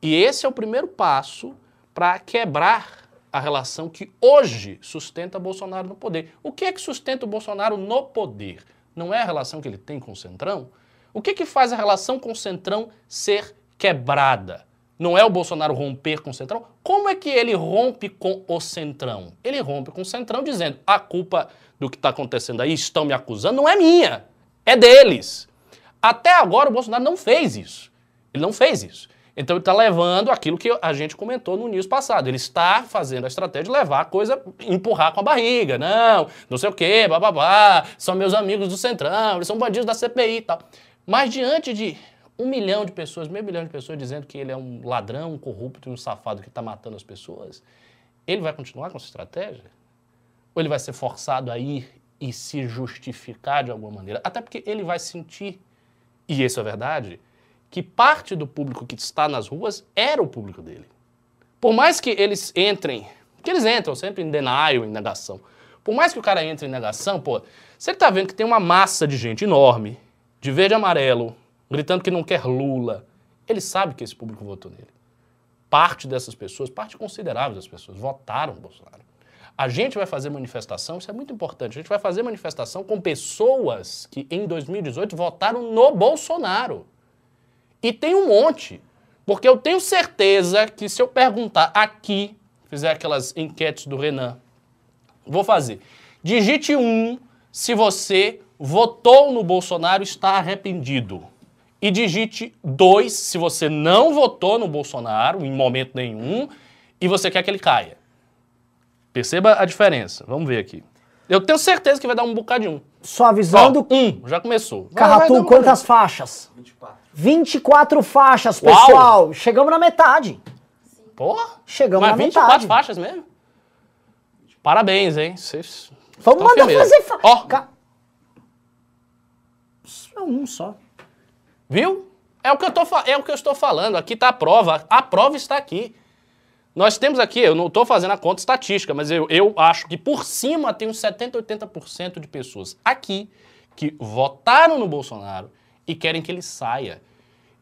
E esse é o primeiro passo para quebrar a relação que hoje sustenta Bolsonaro no poder. O que é que sustenta o Bolsonaro no poder? Não é a relação que ele tem com o Centrão? O que, que faz a relação com o Centrão ser quebrada? Não é o Bolsonaro romper com o Centrão? Como é que ele rompe com o Centrão? Ele rompe com o Centrão dizendo a culpa do que está acontecendo aí, estão me acusando, não é minha, é deles. Até agora o Bolsonaro não fez isso. Ele não fez isso. Então ele está levando aquilo que a gente comentou no início passado. Ele está fazendo a estratégia de levar a coisa, empurrar com a barriga. Não, não sei o quê, bababá, são meus amigos do Centrão, eles são bandidos da CPI e tal. Mas diante de um milhão de pessoas, meio milhão de pessoas dizendo que ele é um ladrão, um corrupto um safado que está matando as pessoas, ele vai continuar com essa estratégia? Ou ele vai ser forçado a ir e se justificar de alguma maneira? Até porque ele vai sentir, e isso é verdade, que parte do público que está nas ruas era o público dele. Por mais que eles entrem, que eles entram sempre em denial, em negação. Por mais que o cara entre em negação, pô, você está vendo que tem uma massa de gente enorme, de verde e amarelo, gritando que não quer Lula. Ele sabe que esse público votou nele. Parte dessas pessoas, parte considerável das pessoas, votaram Bolsonaro. A gente vai fazer manifestação, isso é muito importante, a gente vai fazer manifestação com pessoas que em 2018 votaram no Bolsonaro. E tem um monte. Porque eu tenho certeza que se eu perguntar aqui, fizer aquelas enquetes do Renan, vou fazer. Digite um se você votou no Bolsonaro e está arrependido. E digite dois se você não votou no Bolsonaro em momento nenhum e você quer que ele caia. Perceba a diferença. Vamos ver aqui. Eu tenho certeza que vai dar um bocadinho. Só avisando, Ó, um, já começou. Carratu, quantas faixas? 24. 24 faixas, Uau! pessoal. Chegamos na metade. Porra! Chegamos Mas na 24 metade. faixas mesmo? Parabéns, hein? Vocês. Vamos mandar firmeza. fazer fa... Ó, Ca- é um só. viu? É o, que eu tô, é o que eu estou falando. Aqui está a prova. A prova está aqui. Nós temos aqui, eu não estou fazendo a conta estatística, mas eu, eu acho que por cima tem uns 70, 80% de pessoas aqui que votaram no Bolsonaro e querem que ele saia.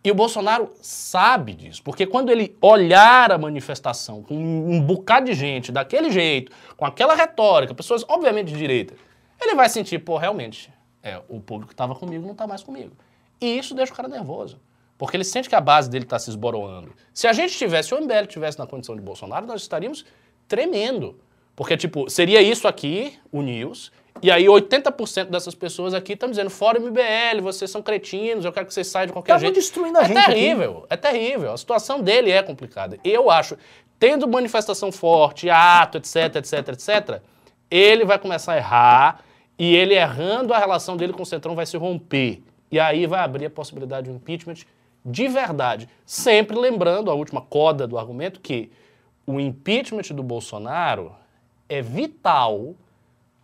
E o Bolsonaro sabe disso, porque quando ele olhar a manifestação com um bocado de gente daquele jeito, com aquela retórica, pessoas obviamente de direita, ele vai sentir, pô, realmente, é, o público que estava comigo não está mais comigo. E isso deixa o cara nervoso. Porque ele sente que a base dele está se esboroando. Se a gente tivesse, o MBL tivesse na condição de Bolsonaro, nós estaríamos tremendo. Porque, tipo, seria isso aqui, o News, e aí 80% dessas pessoas aqui estão dizendo, fora MBL, vocês são cretinos, eu quero que vocês saiam de qualquer Estavam jeito. destruindo a é gente aqui. terrível, é terrível. A situação dele é complicada. Eu acho, tendo manifestação forte, ato, etc, etc, etc, ele vai começar a errar, e ele errando, a relação dele com o Centrão vai se romper. E aí vai abrir a possibilidade de um impeachment de verdade. Sempre lembrando a última coda do argumento que o impeachment do Bolsonaro é vital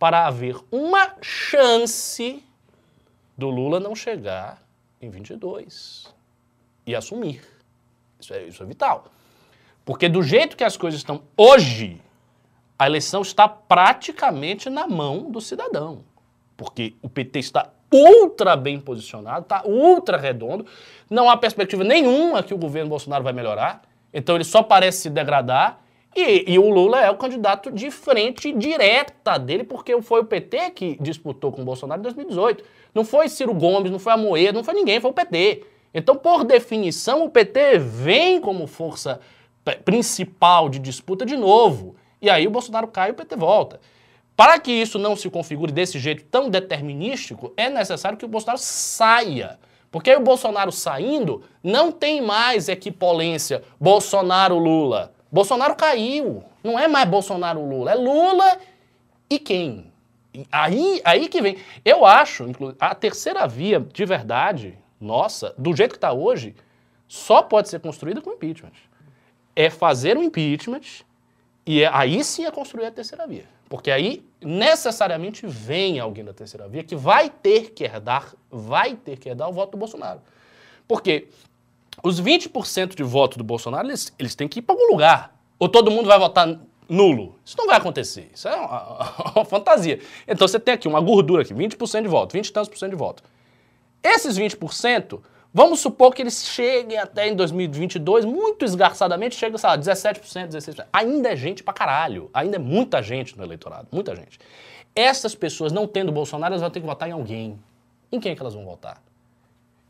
para haver uma chance do Lula não chegar em 22 e assumir. Isso é, isso é vital. Porque do jeito que as coisas estão hoje, a eleição está praticamente na mão do cidadão. Porque o PT está ultra bem posicionado, está ultra redondo, não há perspectiva nenhuma que o governo Bolsonaro vai melhorar, então ele só parece se degradar, e, e o Lula é o candidato de frente direta dele, porque foi o PT que disputou com o Bolsonaro em 2018. Não foi Ciro Gomes, não foi a Moeda, não foi ninguém, foi o PT. Então, por definição, o PT vem como força principal de disputa de novo. E aí o Bolsonaro cai e o PT volta. Para que isso não se configure desse jeito tão determinístico, é necessário que o Bolsonaro saia. Porque aí o Bolsonaro saindo, não tem mais equipolência Bolsonaro-Lula. Bolsonaro caiu. Não é mais Bolsonaro-Lula, é Lula e quem? Aí, aí que vem. Eu acho, inclusive, a terceira via, de verdade, nossa, do jeito que está hoje, só pode ser construída com impeachment. É fazer um impeachment e é- aí sim é construir a terceira via. Porque aí necessariamente vem alguém da terceira via que vai ter que herdar, vai ter que herdar o voto do Bolsonaro. Porque os 20% de voto do Bolsonaro, eles, eles têm que ir para algum lugar. Ou todo mundo vai votar nulo. Isso não vai acontecer. Isso é uma, *laughs* uma fantasia. Então você tem aqui uma gordura aqui, 20% de voto, 20 e tantos por cento de voto. Esses 20%, vamos supor que eles cheguem até em 2022, muito esgarçadamente, chega, sei lá, 17%, 16%. Ainda é gente pra caralho. Ainda é muita gente no eleitorado, muita gente. Essas pessoas, não tendo Bolsonaro, elas vão ter que votar em alguém. Em quem é que elas vão votar?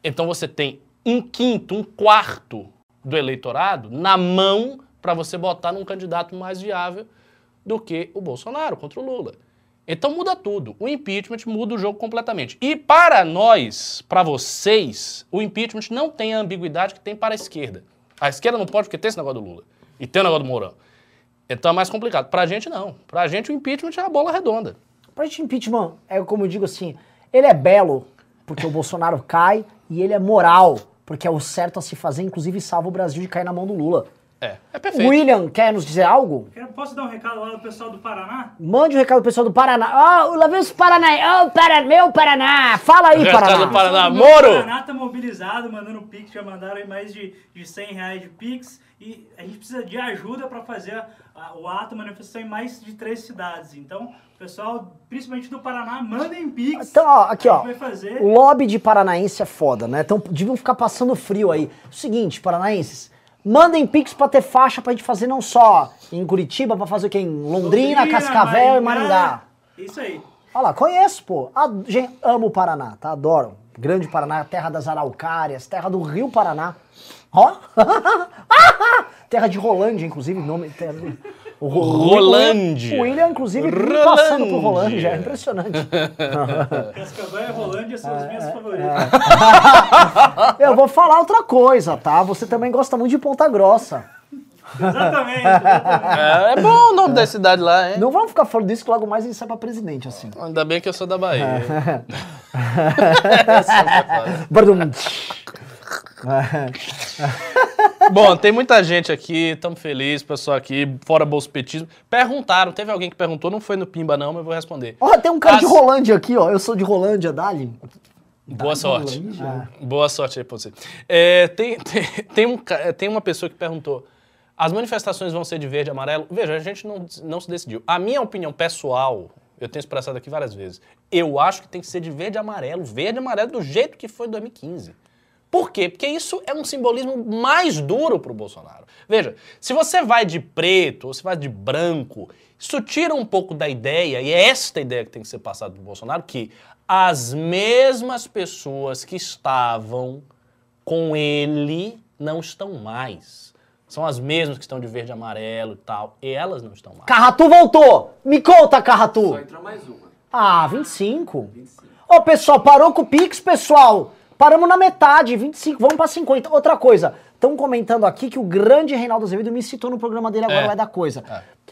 Então você tem um quinto, um quarto do eleitorado na mão para você botar num candidato mais viável do que o Bolsonaro contra o Lula. Então muda tudo. O impeachment muda o jogo completamente. E para nós, para vocês, o impeachment não tem a ambiguidade que tem para a esquerda. A esquerda não pode porque tem esse negócio do Lula e tem o negócio do Mourão. Então é mais complicado. Pra gente não. Pra gente o impeachment é a bola redonda. Pra gente, impeachment, é como eu digo assim, ele é belo porque o Bolsonaro cai e ele é moral porque é o certo a se fazer, inclusive salva o Brasil de cair na mão do Lula. É, é perfeito. William, quer nos dizer algo? Posso dar um recado lá do pessoal do Paraná? Mande o recado pro pessoal do Paraná. Ó, lá vem os Paraná. Ô, Paraná, meu Paraná. Fala aí, Recado Paraná. do Paraná. O Moro! Paraná tá mobilizado, mandando Pix, já mandaram aí mais de, de 100 reais de Pix. E a gente precisa de ajuda para fazer a- a- o ato, manifestação em mais de três cidades. Então, pessoal, principalmente do Paraná, mandem Pix. Então, ó, aqui, A ó. fazer. O lobby de paranaense é foda, né? Então deviam ficar passando frio aí. Seguinte, paranaenses, mandem pix pra ter faixa pra gente fazer não só em Curitiba, pra fazer o quê? Em Londrina, Cascavel e Maringá. Isso aí. Olha lá, conheço, pô. Gente, amo o Paraná, tá? Adoro. Grande Paraná, terra das araucárias, terra do Rio Paraná. Ó! *laughs* terra de Rolândia, inclusive, nome. Terra, o Ro- Rolândia. O William, inclusive, passando por Rolândia, é impressionante. *laughs* Cascavel e Rolândia são as É, minhas favoritas. *laughs* Eu vou falar outra coisa, tá? Você também gosta muito de Ponta Grossa. Exatamente. É, é bom o nome da cidade lá, hein? Não vamos ficar falando disso que logo mais ele sai pra presidente, assim. Ainda bem que eu sou da Bahia. *laughs* Bardum. *laughs* Bom, tem muita gente aqui, estamos felizes, pessoal aqui, fora bolsopetismo. Perguntaram, teve alguém que perguntou, não foi no Pimba não, mas eu vou responder. Ó, tem um cara de As- Rolândia aqui, ó. Eu sou de Rolândia, Dali. Boa sorte. Rolândia? Boa sorte aí pra você. É, tem, *laughs* tem, tem um tem uma pessoa que perguntou, as manifestações vão ser de verde e amarelo? Veja, a gente não, não se decidiu. A minha opinião pessoal, eu tenho expressado aqui várias vezes, eu acho que tem que ser de verde e amarelo. Verde e amarelo do jeito que foi em 2015. Por quê? Porque isso é um simbolismo mais duro pro Bolsonaro. Veja, se você vai de preto ou se vai de branco, isso tira um pouco da ideia, e é esta ideia que tem que ser passada pro Bolsonaro, que as mesmas pessoas que estavam com ele não estão mais. São as mesmas que estão de verde e amarelo e tal, e elas não estão mais. Carratu voltou! Me conta, Carratu! Só entrou mais uma. Ah, 25. Ô, pessoal, parou com o Pix, pessoal. Paramos na metade, 25, vamos pra 50. Outra coisa, estão comentando aqui que o grande Reinaldo Azevedo me citou no programa dele agora, É. vai dar coisa.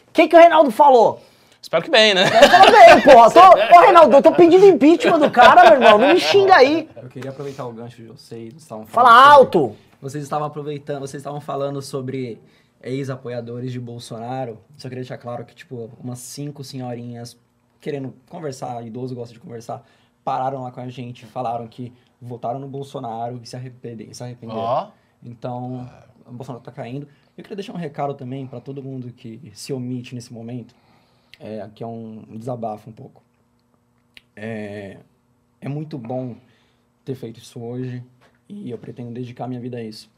O que, que o Reinaldo falou? Espero que bem, né? Falou bem, porra. *laughs* Tô, ô, Reinaldo, eu tô pedindo impeachment do cara, meu irmão. Não me xinga aí. Eu queria aproveitar o gancho de vocês. vocês estavam Fala sobre- alto. Vocês estavam aproveitando, vocês estavam falando sobre ex-apoiadores de Bolsonaro. Só queria deixar claro que, tipo, umas cinco senhorinhas querendo conversar, idoso gosta de conversar, pararam lá com a gente, falaram que votaram no Bolsonaro e se arrependeram. Se arrependeram. Ó. Então, o Bolsonaro tá caindo. Eu queria deixar um recado também para todo mundo que se omite nesse momento, é, que é um desabafo um pouco. É, é muito bom ter feito isso hoje e eu pretendo dedicar minha vida a isso.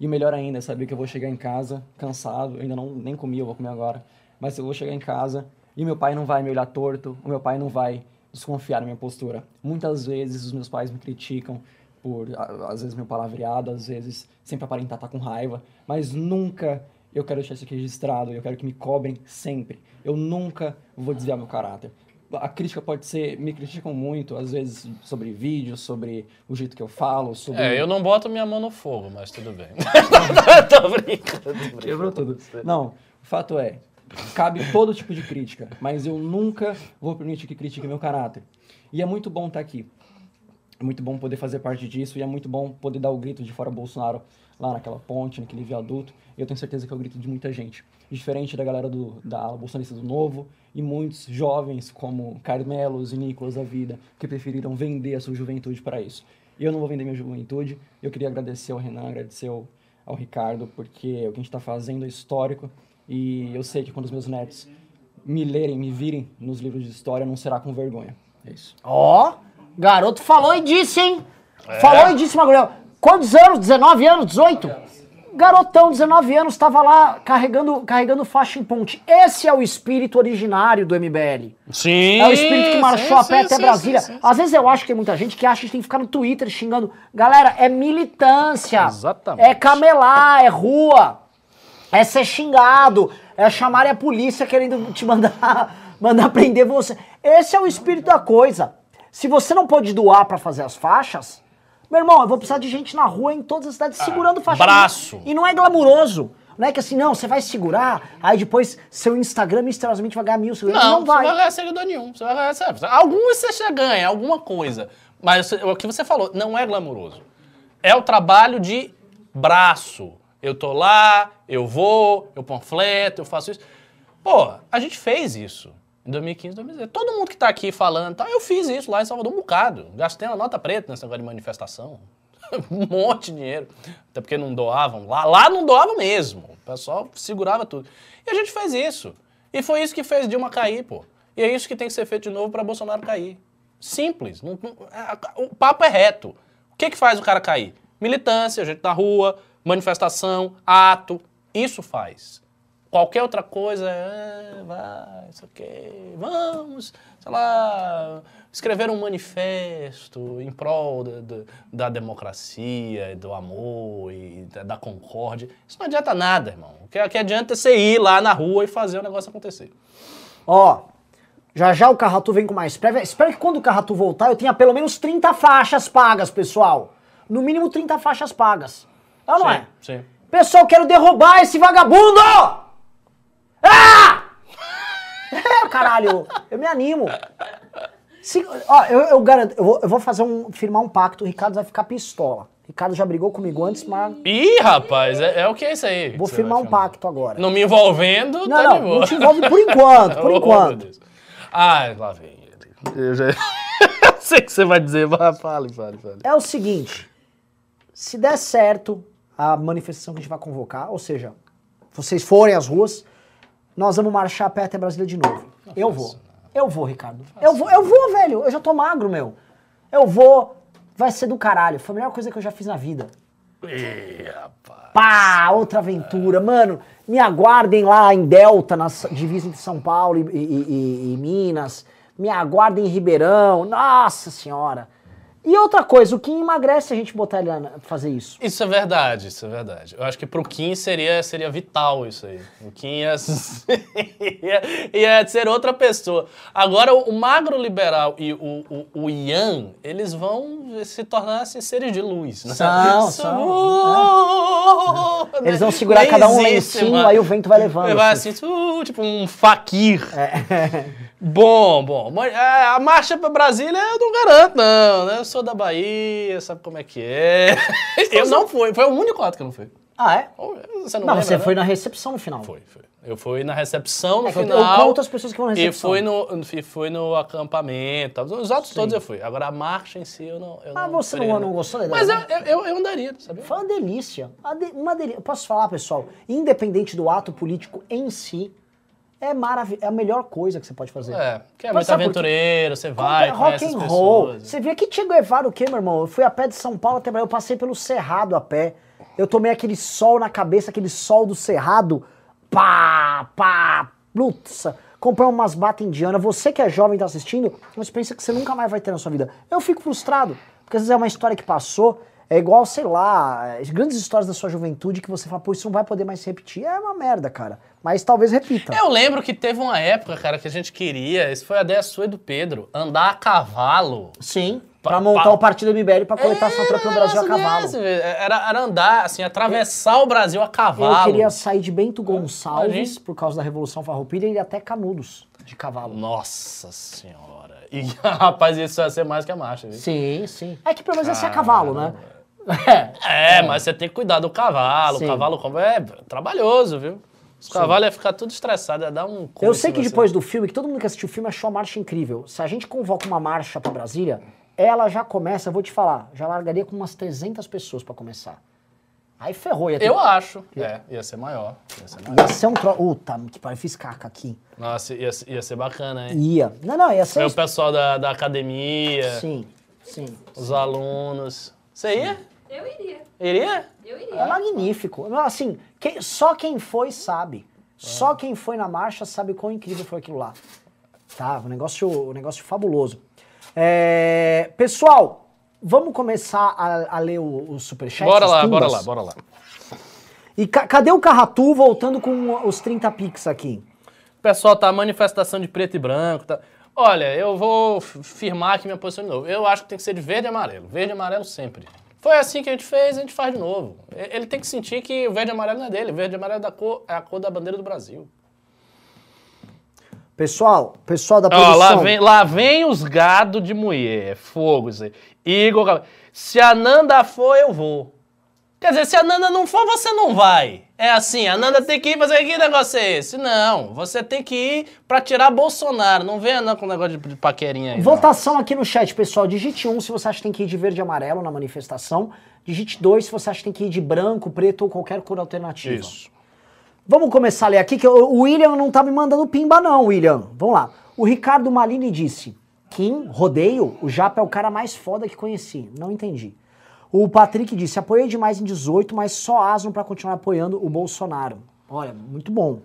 E o melhor ainda é saber que eu vou chegar em casa cansado, eu ainda não nem comi, eu vou comer agora, mas eu vou chegar em casa e meu pai não vai me olhar torto, o meu pai não vai desconfiar da minha postura. Muitas vezes os meus pais me criticam por, às vezes, meu palavreado, às vezes sempre aparentar estar com raiva, mas nunca eu quero deixar isso aqui registrado, eu quero que me cobrem sempre. Eu nunca vou desviar meu caráter. A crítica pode ser, me criticam muito, às vezes, sobre vídeos, sobre o jeito que eu falo, sobre... É, eu não boto minha mão no fogo, mas tudo bem. *laughs* tô brincando, tô brincando. Quebrou tudo. Não, o fato é, cabe todo tipo de crítica, mas eu nunca vou permitir que critique meu caráter. E é muito bom estar aqui. É muito bom poder fazer parte disso e é muito bom poder dar o grito de fora Bolsonaro lá naquela ponte, naquele viaduto. Eu tenho certeza que é o grito de muita gente. Diferente da galera do, da ala bolsonarista do Novo e muitos jovens como Carmelos e Nicolas da vida que preferiram vender a sua juventude para isso. Eu não vou vender minha juventude. Eu queria agradecer ao Renan, agradecer ao, ao Ricardo, porque o que a gente está fazendo é histórico. E eu sei que quando os meus netos me lerem, me virem nos livros de história, não será com vergonha. É isso. Ó, garoto falou e disse, hein? Falou e disse, Magulhão. Quantos anos? 19 anos? 18? Garotão, 19 anos, tava lá carregando, carregando faixa em ponte. Esse é o espírito originário do MBL. Sim. É o espírito que marchou sim, a pé sim, até sim, Brasília. sim, sim. Às vezes eu acho que tem muita gente que acha que tem que ficar no Twitter xingando. Galera, é militância. Exatamente. É camelar, é rua. É ser xingado. É chamarem a polícia querendo te mandar, *laughs* mandar prender você. Esse é o espírito da coisa. Se você não pode doar pra fazer as faixas, meu irmão, eu vou precisar de gente na rua em todas as cidades segurando faixa. Ah, braço. E não é glamuroso. Não é que assim, não, você vai segurar, aí depois seu Instagram misteriosamente vai ganhar mil seguidores. Não, Não, vai. você não vai ganhar seguidor nenhum. Você vai ganhar? Alguns você já ganha, alguma coisa. Mas o que você falou não é glamuroso. É o trabalho de braço. Eu tô lá, eu vou, eu panfleto, eu faço isso. Pô, a gente fez isso em 2015, 2016. Todo mundo que tá aqui falando, tá, eu fiz isso lá em Salvador um bocado. Gastei uma nota preta nesse negócio de manifestação. *laughs* um monte de dinheiro. Até porque não doavam. Lá, lá não doavam mesmo. O pessoal segurava tudo. E a gente fez isso. E foi isso que fez Dilma cair, pô. E é isso que tem que ser feito de novo para Bolsonaro cair. Simples. Não- não- é- o papo é reto. O que, que faz o cara cair? Militância, gente na rua, manifestação, ato. Isso faz. Qualquer outra coisa, é, vai, isso aqui, vamos, sei lá, escrever um manifesto em prol da, da, democracia, do amor e da, da concórdia. Isso não adianta nada, irmão. O que, o que adianta é você ir lá na rua e fazer o negócio acontecer. Ó, já já o Carratu vem com mais prévia. Espero que quando o Carratu voltar eu tenha pelo menos 30 faixas pagas, pessoal. No mínimo 30 faixas pagas. É ou não é? Sim. Pessoal, quero derrubar esse vagabundo! Ah! É, caralho, eu me animo. Se- ó, eu, eu garanto, eu vou, eu vou fazer um, firmar um pacto, o Ricardo vai ficar pistola. O Ricardo já brigou comigo antes, mas Ih, rapaz, é, é o que é isso aí? vou firmar um pacto agora. Não me envolvendo, Não, tá não, de boa. não te envolve por enquanto, por *laughs* Oh, enquanto. Ai, lá vem ele. Eu já... *laughs* sei o que você vai dizer, mas fale, fale, fale. É o seguinte, se der certo a manifestação que a gente vai convocar, ou seja, vocês forem às ruas, nós vamos marchar a pé até Brasília de novo. eu vou. Eu vou, Ricardo. Eu vou, eu vou, velho. Eu já tô magro, meu. Eu vou. Vai ser do caralho. Foi a melhor coisa que eu já fiz na vida. Ih, rapaz. Pá, outra aventura. Mano, me aguardem lá em Delta, na divisa entre São Paulo e, e- e- e Minas. Me aguardem em Ribeirão. Nossa senhora. E outra coisa, o que emagrece a gente botar ele na, fazer isso? Isso é verdade, isso é verdade. Eu acho que pro Kim seria, seria vital isso aí. O Kim ia, *laughs* ia, ia ser outra pessoa. Agora, o magro liberal e o, o, o Ian, eles vão se tornar assim, seres de luz. Né? São, Isso- são, Eles vão segurar Nem cada um existe, cima, mano. aí o vento vai levando. Vai assim. assim, uh, tipo um faquir. É. *laughs* Bom, bom. É, A marcha pra Brasília eu não garanto, não. Né? Eu sou da Bahia, sabe como é que é. *laughs* Eu não fui. Foi o único ato que eu não fui. Ah, é? Você não, Não, lembra, você né? foi na recepção no final. Foi, foi. Eu fui na recepção no É final. eu conto as pessoas que vão na E recepção. fui no, e fui no acampamento. Os outros todos eu fui. Agora a marcha em si eu não. Eu Ah, não você não, não gostou da ideia? Mas eu, né? eu, eu, eu andaria, sabia? Foi uma delícia. Uma, de- uma delícia. Posso falar, pessoal? Independente do ato político em si, é, marav é a melhor coisa que você pode fazer. É, que é Mas muito aventureiro, você vai, rock conhece and roll. pessoas. Você vê que Che Guevara o quê, meu irmão? Eu fui a pé de São Paulo até eu passei pelo Cerrado a pé. Eu tomei aquele sol na cabeça, aquele sol do Cerrado. Pá, pá, putz. Comprei umas bata indiana. Você que é jovem e tá assistindo, mas pensa que você nunca mais vai ter na sua vida. Eu fico frustrado, porque às vezes é uma história que passou, é igual, sei lá, as grandes histórias da sua juventude que você fala, pô, isso não vai poder mais se repetir. É uma merda, cara. Mas talvez repita. Eu lembro que teve uma época, cara, que a gente queria, isso foi a ideia sua e do Pedro, andar a cavalo. Sim, pra montar pa- o partido MBL pra coletar assinatura pelo Brasil a cavalo. desse, velho. era, era andar, assim, atravessar o Brasil a cavalo. Eu queria sair de Bento Gonçalves, Imagina. por causa da Revolução Farroupilha, e ir até Canudos. de cavalo. Nossa senhora. E, *laughs* rapaz, isso vai ser mais que a marcha, viu? Sim, sim. É que pelo menos esse é cavalo, né? É. É, mas você tem que cuidar do cavalo. Sim. O cavalo como é trabalhoso, viu? Os cavalos iam ficar tudo estressados, ia dar um Eu sei que você. depois do filme, que todo mundo que assistiu o filme achou a marcha incrível. Se a gente convoca uma marcha pra Brasília, ela já começa, eu vou te falar, já largaria com umas 300 pessoas pra começar. Aí ferrou, ia ter... Eu acho. É, ia ser maior. Ia ser maior. Ia ser um tro... Puta, que pariu, fiz caca aqui. Nossa, ia, ia ser bacana, hein? Ia. Não, não, ia ser... Foi o pessoal da, da academia, Sim, sim. os alunos. Você ia? Eu iria. Iria? Eu É iria. magnífico. Não, Assim, quem- só quem foi sabe. Só quem foi na marcha sabe quão incrível foi aquilo lá. Tá, um negócio, um negócio fabuloso. É, pessoal, vamos começar a, a ler o, o superchat? Bora lá, tumbas? bora lá, bora lá. E ca- cadê o Carratu voltando com os 30 pix aqui? O pessoal tá manifestação de preto e branco. Tá... Olha, eu vou firmar aqui minha posição de novo. Eu acho que tem que ser de verde e amarelo. Verde e amarelo sempre. Foi assim que a gente fez, a gente faz de novo. Ele tem que sentir que o verde e amarelo não é dele. O verde e amarelo é, da cor, é a cor da bandeira do Brasil. Pessoal, pessoal da Ó, produção. lá vem, lá vem os gado de mulher. Fogo isso aí. Igor, se a Nanda for, eu vou. Quer dizer, se a Nanda não for, você não vai. É assim, a Nanda tem que ir fazer que negócio é esse? Não, você tem que ir pra tirar Bolsonaro. Não venha não com o negócio de, paquerinha aí. não. Votação aqui no chat, pessoal. Digite 1 se você acha que tem que ir de verde e amarelo na manifestação. Digite 2 se você acha que tem que ir de branco, preto ou qualquer cor alternativa. Isso. Vamos começar a ler aqui, que o o William não tá me mandando pimba não, William. Vamos lá. O Ricardo Malini disse, Kim, rodeio, o Japa é o cara mais foda que conheci. Não entendi. O Patrick disse, apoiei demais em 18, mas só asno pra continuar apoiando o Bolsonaro. Olha, muito bom.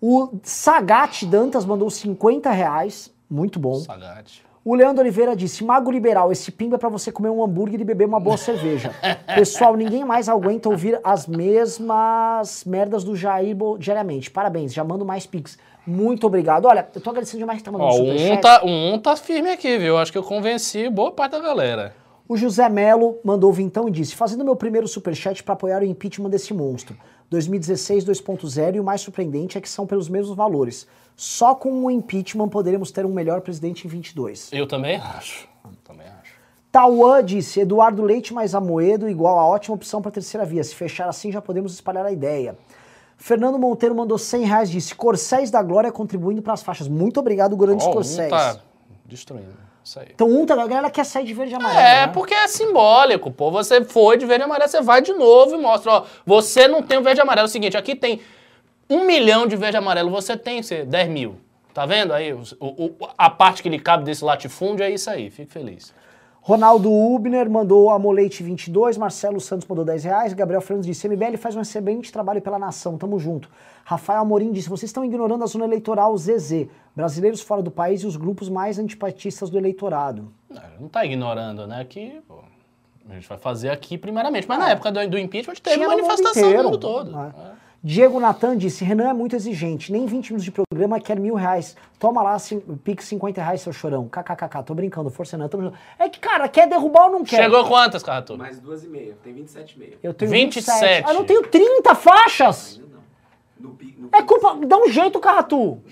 O Sagat Dantas mandou 50 reais, muito bom. Sagate. O Leandro Oliveira disse: Mago Liberal, esse pimba é pra você comer um hambúrguer e beber uma boa cerveja. *laughs* Pessoal, ninguém mais aguenta ouvir as mesmas merdas do Jair Bo- diariamente. Parabéns, já mando mais pix. Muito obrigado. Olha, eu tô agradecendo demais que tá mandando Ó, um tá, um tá firme aqui, viu? Acho que eu convenci boa parte da galera. O José Melo mandou vintão e disse: Fazendo meu primeiro superchat para apoiar o impeachment desse monstro. 2016 2.0 e o mais surpreendente é que são pelos mesmos valores. Só com o impeachment poderemos ter um melhor presidente em 22. Eu também acho. Também acho. Tauã disse: Eduardo Leite mais Amoedo igual a ótima opção para terceira via. Se fechar assim, já podemos espalhar a ideia. Fernando Monteiro mandou 100 reais, disse: Corcéis da Glória contribuindo para as faixas. Muito obrigado, grandes Ó, o um Corcéis. tá destruindo. Então, um tá, a galera quer sair de verde e amarelo. É, né? porque é simbólico, pô. Você foi de verde e amarelo, você vai de novo e mostra, ó, você não tem o verde e amarelo. É o seguinte, aqui tem um milhão de verde e amarelo, você tem você, 10 mil. Tá vendo aí? O- o- a parte que lhe cabe desse latifúndio é isso aí, fico feliz. Ronaldo Ubner mandou Amoleite 22, Marcelo Santos mandou 10 reais, Gabriel Fernandes disse, MBL faz um excelente trabalho pela nação, tamo junto. Rafael Amorim disse, vocês estão ignorando a zona eleitoral ZZ, brasileiros fora do país e os grupos mais antipatistas do eleitorado. É, Não tá ignorando, né? Que pô, a gente vai fazer aqui primeiramente. Mas na época do, do impeachment teve Tinha no mundo manifestação inteiro, no mundo todo. né? É. Diego Natan disse, Renan é muito exigente, nem 20 minutos de programa quer mil reais. Toma lá, pix 50 reais, seu chorão. KKKK, tô brincando, força Renan, tamo junto. É que, cara, quer derrubar ou não quer? Chegou quantas, Carratu? Mais duas e meia. Tem 27 e meia. Eu tenho 27. 27. Ah, eu não tenho 30 faixas! Ainda não. No, no É culpa, dá um jeito, Carratu.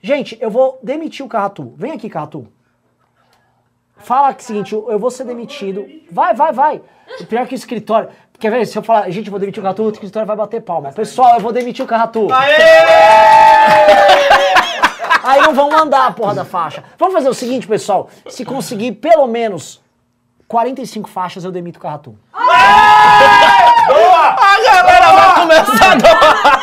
Gente, eu vou demitir o Carratu. Vem aqui, Carratu. Fala que é o seguinte, eu vou ser demitido. Vai, vai, vai. O pior que o escritório. Quer ver? Se eu falar, gente, eu vou demitir o Carratu, o escritório vai bater palma. Pessoal, eu vou demitir o Carratu. *laughs* Aí não vão mandar a porra da faixa. Vamos fazer o seguinte, pessoal. Se conseguir pelo menos 45 faixas, eu demito o Carratu. A galera vai começar a doar.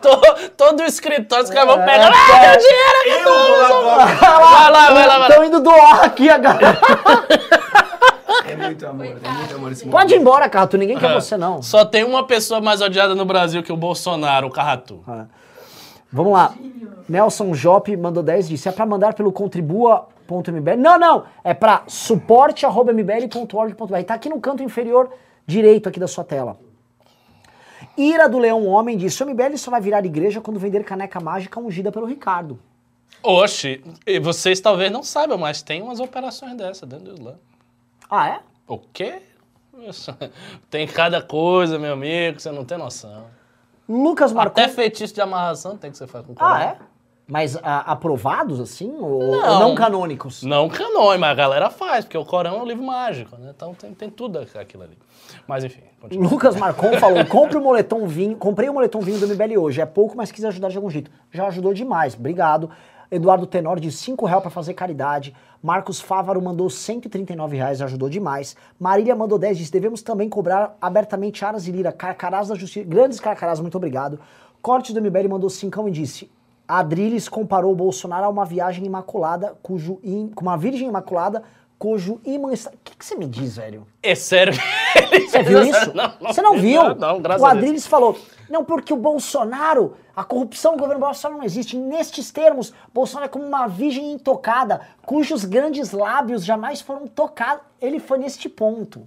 To- Todo o escritório, os caras vão pegar. Ah, meu dinheiro aqui todo. Vai lá, vai lá, vai lá. Estão indo doar aqui a galera. É muito amor, é muito amor esse Pode ir embora, Carratu. Ninguém quer você, não. Só tem uma pessoa mais odiada no Brasil que o Bolsonaro, o Carratu. Vamos lá. Nelson Jope mandou 10 disse: é pra mandar pelo contribua.mbl. Não, não. É pra suporte.mbl.org.br. Tá aqui no canto inferior direito aqui da sua tela. Ira do Leão Homem disse: o MBL só vai virar igreja quando vender caneca mágica ungida pelo Ricardo. Oxe, vocês talvez não saibam, mas tem umas operações dessa dentro do Islã. Ah, é? O quê? *laughs* Tem cada coisa, meu amigo, que você não tem noção. Lucas Marcon. Até feitiço de amarração tem que você faz com Ah, é? Mas a- aprovados, assim? Ou ou Não. não canônicos? Não canônico, mas a galera faz, porque o Corão é um livro mágico, né? Então tem, tem tudo aquilo ali. Mas enfim, continua. Lucas Marcon falou: compre o moletom vinho. Comprei o moletom vinho do MBL hoje. É pouco, mas quis ajudar de algum jeito. Já ajudou demais. Obrigado. Eduardo Tenor de 5 reais para fazer caridade. Marcos Fávaro mandou 139 reais, ajudou demais. Marília mandou 10, disse: devemos também cobrar abertamente Aras e Lira, carcarás da justiça. Grandes carcarás, muito obrigado. Corte do MBL mandou 5 e disse: Adriles comparou Bolsonaro a uma viagem imaculada, cujo com uma virgem imaculada, cujo imã está. O que, que você me diz, velho? É sério. Você *laughs* viu isso? Você não viu? Não, não, graças o. Adriles falou, não, porque o Bolsonaro, a corrupção do governo Bolsonaro não existe. Nestes termos, Bolsonaro é como uma virgem intocada, cujos grandes lábios jamais foram tocados. Ele foi neste ponto.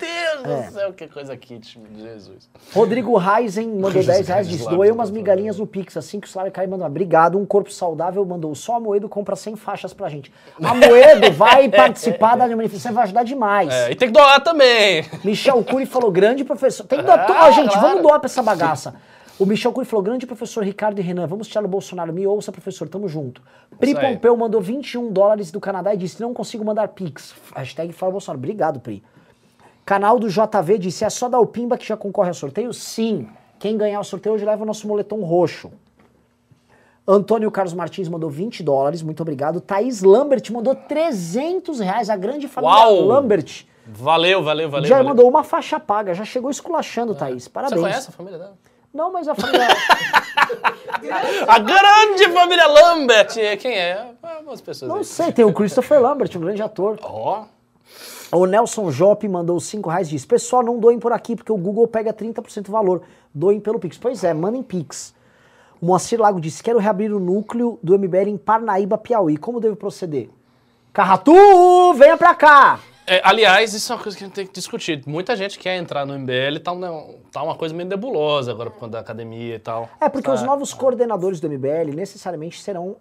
Meu Deus É. do céu, que coisa kit, Jesus. Rodrigo Reisen mandou Cujos 10 reais, disse, doei umas foram migalhinhas no Pix, assim que o salário cair, mandou, obrigado, um corpo saudável, mandou, só a Moedo compra 100 faixas pra gente. A Moedo vai *laughs* participar da manifestação e vai ajudar demais. É, e tem que doar também. Michel Cury falou, grande professor. Tem que doar. Ah, Ó, gente, claro. vamos doar pra essa bagaça. O Michel Cury falou, grande professor Ricardo e Renan, vamos tirar o Bolsonaro. Me ouça, professor, tamo junto. Pri. Pompeu mandou 21 dólares do Canadá e disse, não consigo mandar Pix. Hashtag fala Bolsonaro. Obrigado, Pri. Canal do JV disse, é só dar o pimba que já concorre ao sorteio? Sim. Quem ganhar o sorteio hoje leva o nosso moletom roxo. Antônio Carlos Martins mandou 20 dólares, muito obrigado. Thaís Lambert mandou 300 reais, a grande família Uau! Lambert. Valeu, valeu, valeu. Já valeu. mandou uma faixa paga, já chegou esculachando, Thaís. Você Parabéns. conhece a família dela? Não, mas a família. *laughs* A grande família Lambert! Quem é? Algumas pessoas não aí. sei, tem o Christopher Lambert, um grande ator. Ó, O Nelson Jope mandou 5 reais e disse: Pessoal, não doem por aqui, porque o Google pega 30% do valor. Doem pelo Pix. Pois é, mandem Pix. O Moacir Lago disse: Quero reabrir o núcleo do MBL em Parnaíba, Piauí. Como devo proceder? Carratu, venha pra cá! É, aliás, isso é uma coisa que a gente tem que discutir. Muita gente quer entrar no MBL tá, um- tá uma coisa meio nebulosa agora por conta da academia e tal. É, porque os Tá. novos coordenadores do MBL necessariamente serão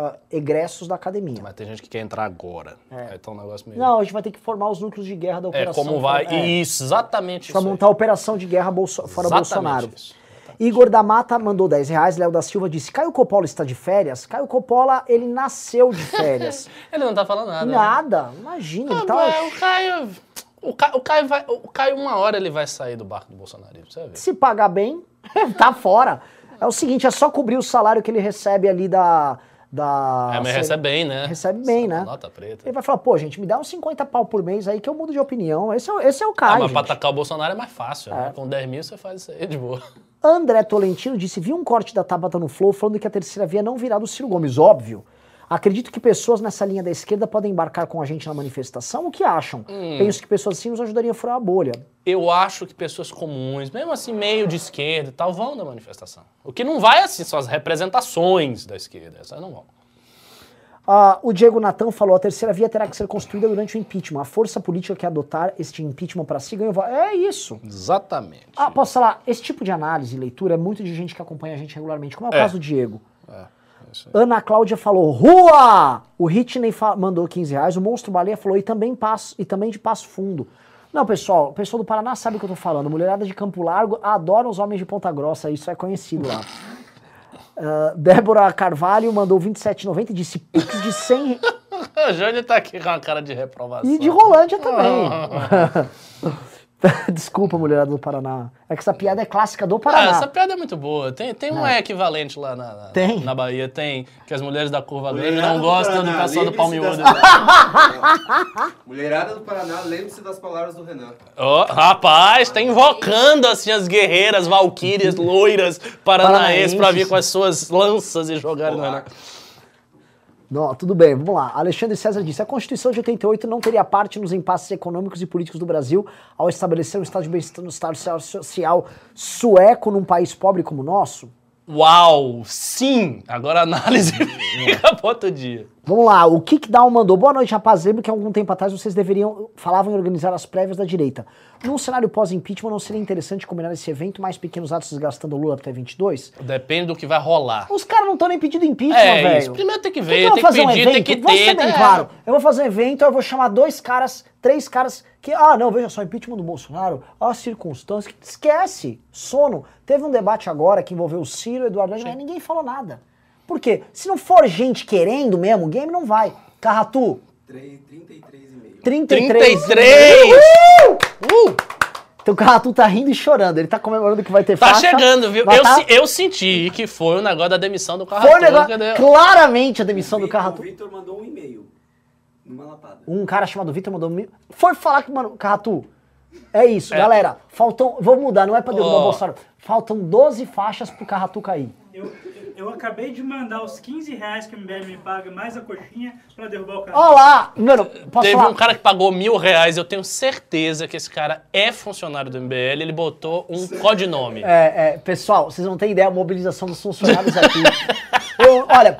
ah, egressos da academia. Mas tem gente que quer entrar agora. Aí tá um negócio meio. Não, a gente vai ter que formar os núcleos de guerra da é, operação. como vai. É. Isso, exatamente Pra isso. aí. montar a operação de guerra Bolso- fora Exatamente Bolsonaro. isso. Igor da Mata mandou 10 reais. Léo da Silva disse: Caio Coppola está de férias? Caio Coppola, ele nasceu de *laughs* férias. Ele não tá falando nada. né? Nada, imagina, ele Ah, tá. é, o Caio. O Caio, o Caio vai. O Caio, uma hora ele vai sair do barco do bolsonarismo, você vai ver. Se pagar bem, *laughs* tá fora. É o seguinte: é só cobrir o salário que ele recebe ali da. Da É, mas recebe bem, né? Recebe bem, Essa né? Nota preta. Ele vai falar: pô, gente, me dá uns 50 pau por mês aí que eu mudo de opinião. Esse é, esse é o Ah, Caio. mas pra gente. atacar o Bolsonaro é mais fácil, né? Com 10 mil você faz isso aí de boa. André Tolentino disse: vi um corte da Tabata no Flow falando que a terceira via não virá do Ciro Gomes. Óbvio. Acredito que pessoas nessa linha da esquerda podem embarcar com a gente na manifestação. O que acham? Hum. Penso que pessoas assim nos ajudariam a furar a bolha. Eu acho que pessoas comuns, mesmo assim, meio de esquerda e tal, vão na manifestação. O que não vai, assim, são as representações da esquerda. Essas não vão. Ah, o Diego Natan falou: a terceira via terá que ser construída durante o impeachment. A força política que adotar este impeachment para si ganha. voto. É isso. Exatamente. Ah, posso falar? Esse tipo de análise e leitura é muito de gente que acompanha a gente regularmente, como é o É. caso do Diego. É, aí. Ana Cláudia falou, rua! O Hitney mandou 15 reais, o Monstro Baleia falou, e também, passo, e também de Passo Fundo. Não, pessoal, o pessoal do Paraná sabe o que eu tô falando. Mulherada de Campo Largo adora os homens de Ponta Grossa, isso é conhecido lá. Ah, Débora Carvalho mandou 27,90 e disse Pix de 100 re- O *laughs* Jânio tá aqui com uma cara de reprovação. e de Rolândia também. *laughs* *laughs* Desculpa, mulherada do Paraná. É que essa piada é clássica do Ah, Paraná. essa piada é muito boa. Tem, tem um equivalente lá na, na, Tem? na Bahia. Tem que as mulheres da curva grande não gostam do pessoal do palmiúdo. das- *laughs* Mulherada do Paraná, lembre-se das palavras do Renan. Ó, rapaz, tá invocando assim as guerreiras, valquírias, loiras, paranaenses pra vir com as suas lanças e jogar no Renan. Não, tudo bem, vamos lá. Alexandre César disse: a Constituição de 88 não teria parte nos impasses econômicos e políticos do Brasil ao estabelecer um estado de bem-estar no estado social sueco num país pobre como o nosso? Uau, sim! Agora a análise *laughs* fica pra outro dia. Vamos lá, o Kickdown mandou. Boa noite, rapaz. Lembro que há algum tempo atrás vocês deveriam. falavam em organizar as prévias da direita. Num cenário pós-impeachment, não seria interessante combinar esse evento mais pequenos atos desgastando o Lula até 22? Depende do que vai rolar. Os caras não estão nem pedindo impeachment, É velho. isso. Primeiro tem que ver, eu vou tem que fazer um pedir, evento? tem que Vou ser ter. bem é. claro. Eu vou fazer um evento, eu vou chamar dois caras, três caras que. Ah, não, veja só, impeachment do Bolsonaro, as circunstâncias. Esquece! Sono. Teve um debate agora que envolveu o Ciro, o Eduardo mas ninguém falou nada. Por quê? Se não for gente querendo mesmo, o game não vai. Carratu, 33,5. 33. 33! Uh! Então o Carratu tá rindo e chorando. Ele tá comemorando que vai ter Tá faixa. chegando, viu? Eu, tá- se- eu senti que foi o negócio da demissão do carro. Foi o negócio. Claramente a demissão do Carratu. O Vitor mandou um e-mail. Numa lapada. Um cara chamado Vitor mandou. me- Foi falar que, mano, Carratu. É isso, É. galera. Faltam. Vou mudar, não é pra derrubar Ó. o Bolsonaro. Faltam 12 faixas pro Carratu cair. Eu, eu acabei de mandar os 15 reais que o MBL me paga, mais a coxinha, pra derrubar o cara. Ó lá! Mano, posso Teve falar? um cara que pagou mil reais, eu tenho certeza que esse cara é funcionário do MBL, ele botou um codinome. É, é, pessoal, vocês não têm ideia da mobilização dos funcionários aqui. *laughs* Eu, olha,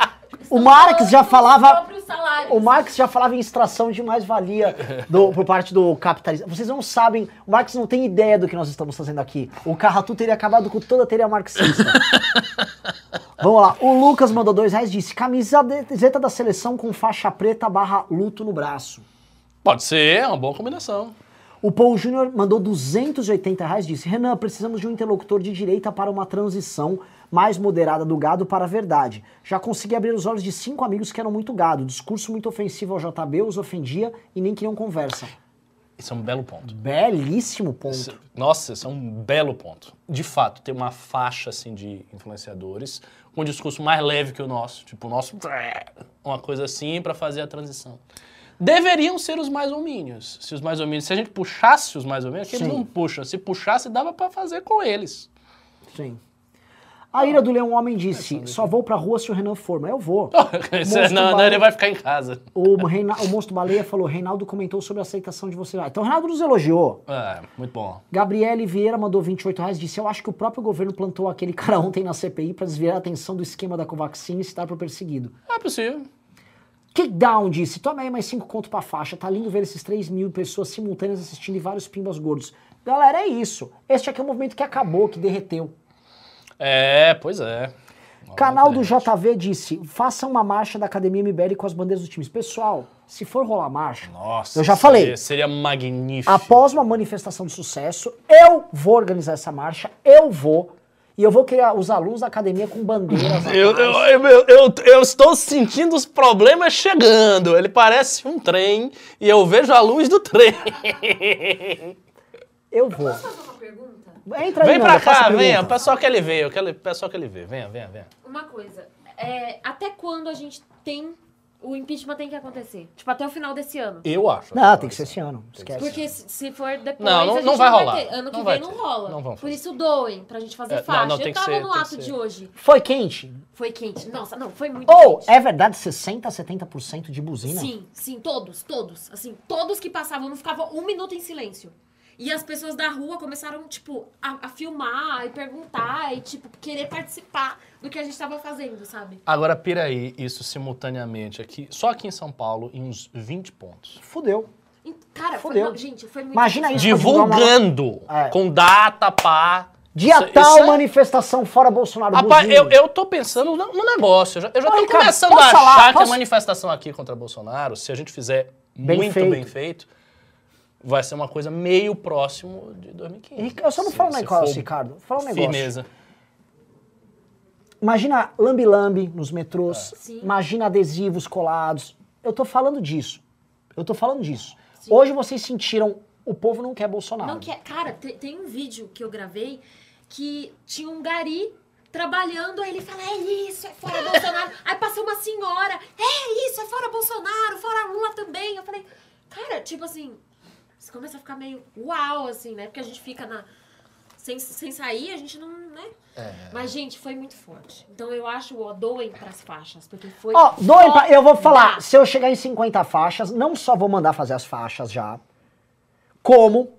o Marx já falava. O Marx já falava em extração de mais-valia do- por parte do capitalismo. Vocês não sabem, o Marx não tem ideia do que nós estamos fazendo aqui. O Carratu teria acabado com toda a teoria marxista. *laughs* Vamos lá, o Lucas mandou dois reais disse: camiseta da seleção com faixa preta barra luto no braço. Pode ser, é uma boa combinação. O Paul Júnior mandou 280 reais disse: Renan, precisamos de um interlocutor de direita para uma transição mais moderada do gado para a verdade. Já consegui abrir os olhos de cinco amigos que eram muito gado. Discurso muito ofensivo ao JB, os ofendia e nem queriam conversa. Isso é um belo ponto. Belíssimo ponto. Isso- Nossa, isso é um belo ponto. De fato, tem uma faixa assim de influenciadores com um discurso mais leve que o nosso, tipo o nosso, uma coisa assim para fazer a transição. Deveriam ser os mais homínios. Se os mais homínios, se a gente puxasse os mais homínios, que eles não puxam. Se puxasse, dava para fazer com eles. Sim. A ira do Leão Homem disse: Só vou pra rua se o Renan for, mas eu vou. É- *laughs* não, não, ele vai ficar em casa. O, Reina, o Monstro Baleia falou: Reinaldo comentou sobre a aceitação de você. Ah, então o Reinaldo nos elogiou. É, muito bom. Gabriele Vieira mandou 28 reais disse: Eu acho que o próprio governo plantou aquele cara ontem na CPI para desviar a atenção do esquema da Covaxin e se dar pro perseguido. É possível. Kickdown disse: Toma aí mais 5 conto pra faixa. Tá lindo ver esses 3 mil pessoas simultâneas assistindo e vários pimbas gordos. Galera, é isso. Este aqui é um movimento que acabou, que derreteu. É, pois é. Canal do JV disse: Faça uma marcha da Academia MBL com as bandeiras dos times. Pessoal, se for rolar marcha, Nossa. Eu já falei. Seria, seria magnífico. após uma manifestação de sucesso, eu vou organizar essa marcha, eu vou. E eu vou criar os alunos da academia com bandeiras. *laughs* Eu, eu, eu, eu estou sentindo os problemas chegando. Ele parece um trem e eu vejo a luz do trem. *laughs* Eu vou. Posso fazer uma pergunta? Entra aí, Vem pra Nanda, cá, venha. O pessoal quer ele ver. Eu quero, o pessoal quer ele ver. Venha, venha, venha. Uma coisa. É, até quando a gente tem. O impeachment tem que acontecer? Tipo, até o final desse ano. Eu acho. Não, tem que ser esse ano. Esquece. Porque se for depois, Não, não- a gente não vai vai rolar. ter. Ano que Não vem vai não rola. Não vão Por isso doem, pra gente fazer É, não, faixa. não, tem Eu que tava ser- no ato de hoje. Foi quente? Foi quente. Nossa, não, foi muito Ou, quente. é verdade, 60% a 70% de buzina? Sim, sim, todos, todos. Assim, todos que passavam não ficavam um minuto em silêncio. E as pessoas da rua começaram, tipo, a, a filmar e perguntar e, tipo, querer participar do que a gente tava fazendo, sabe? Agora, pira aí isso simultaneamente aqui. Só aqui em São Paulo, em uns 20 pontos. Fudeu. Cara, foi, Fudeu. não, gente, foi muito Imagina isso. Divulgando. É. Com data, pá. Dia Isso- tal, isso é- manifestação fora Bolsonaro. Rapaz, eu, eu tô pensando no, no negócio. Eu já, eu já Ô, tô Ricardo, começando a achar falar? que Posso- a manifestação aqui contra Bolsonaro, se a gente fizer Bem muito feito. bem feito, vai ser uma coisa meio próximo de 2015. Rica- Eu só não falo um negócio, for Ricardo. Vou falar um negócio. Firmeza. Imagina lambi-lambi nos metrôs. Sim. Imagina adesivos colados. Eu tô falando disso. Eu tô falando disso. Sim. Hoje vocês sentiram o povo não quer Bolsonaro. Não quer. Cara, te- tem, um vídeo que eu gravei que tinha um gari trabalhando, aí ele fala, é isso, é fora Bolsonaro. *laughs* aí passou uma senhora, é isso, é fora Bolsonaro, fora Lula também. Eu falei, cara, tipo assim, você começa a ficar meio uau, assim, né? Porque a gente fica na. Sem, sem sair, a gente não, né? É. Mas, gente, foi muito forte. Então eu acho, ó, doem pras faixas, porque foi. Ó, doem pra, eu vou falar, se eu chegar em 50 faixas, não só vou mandar fazer as faixas já, como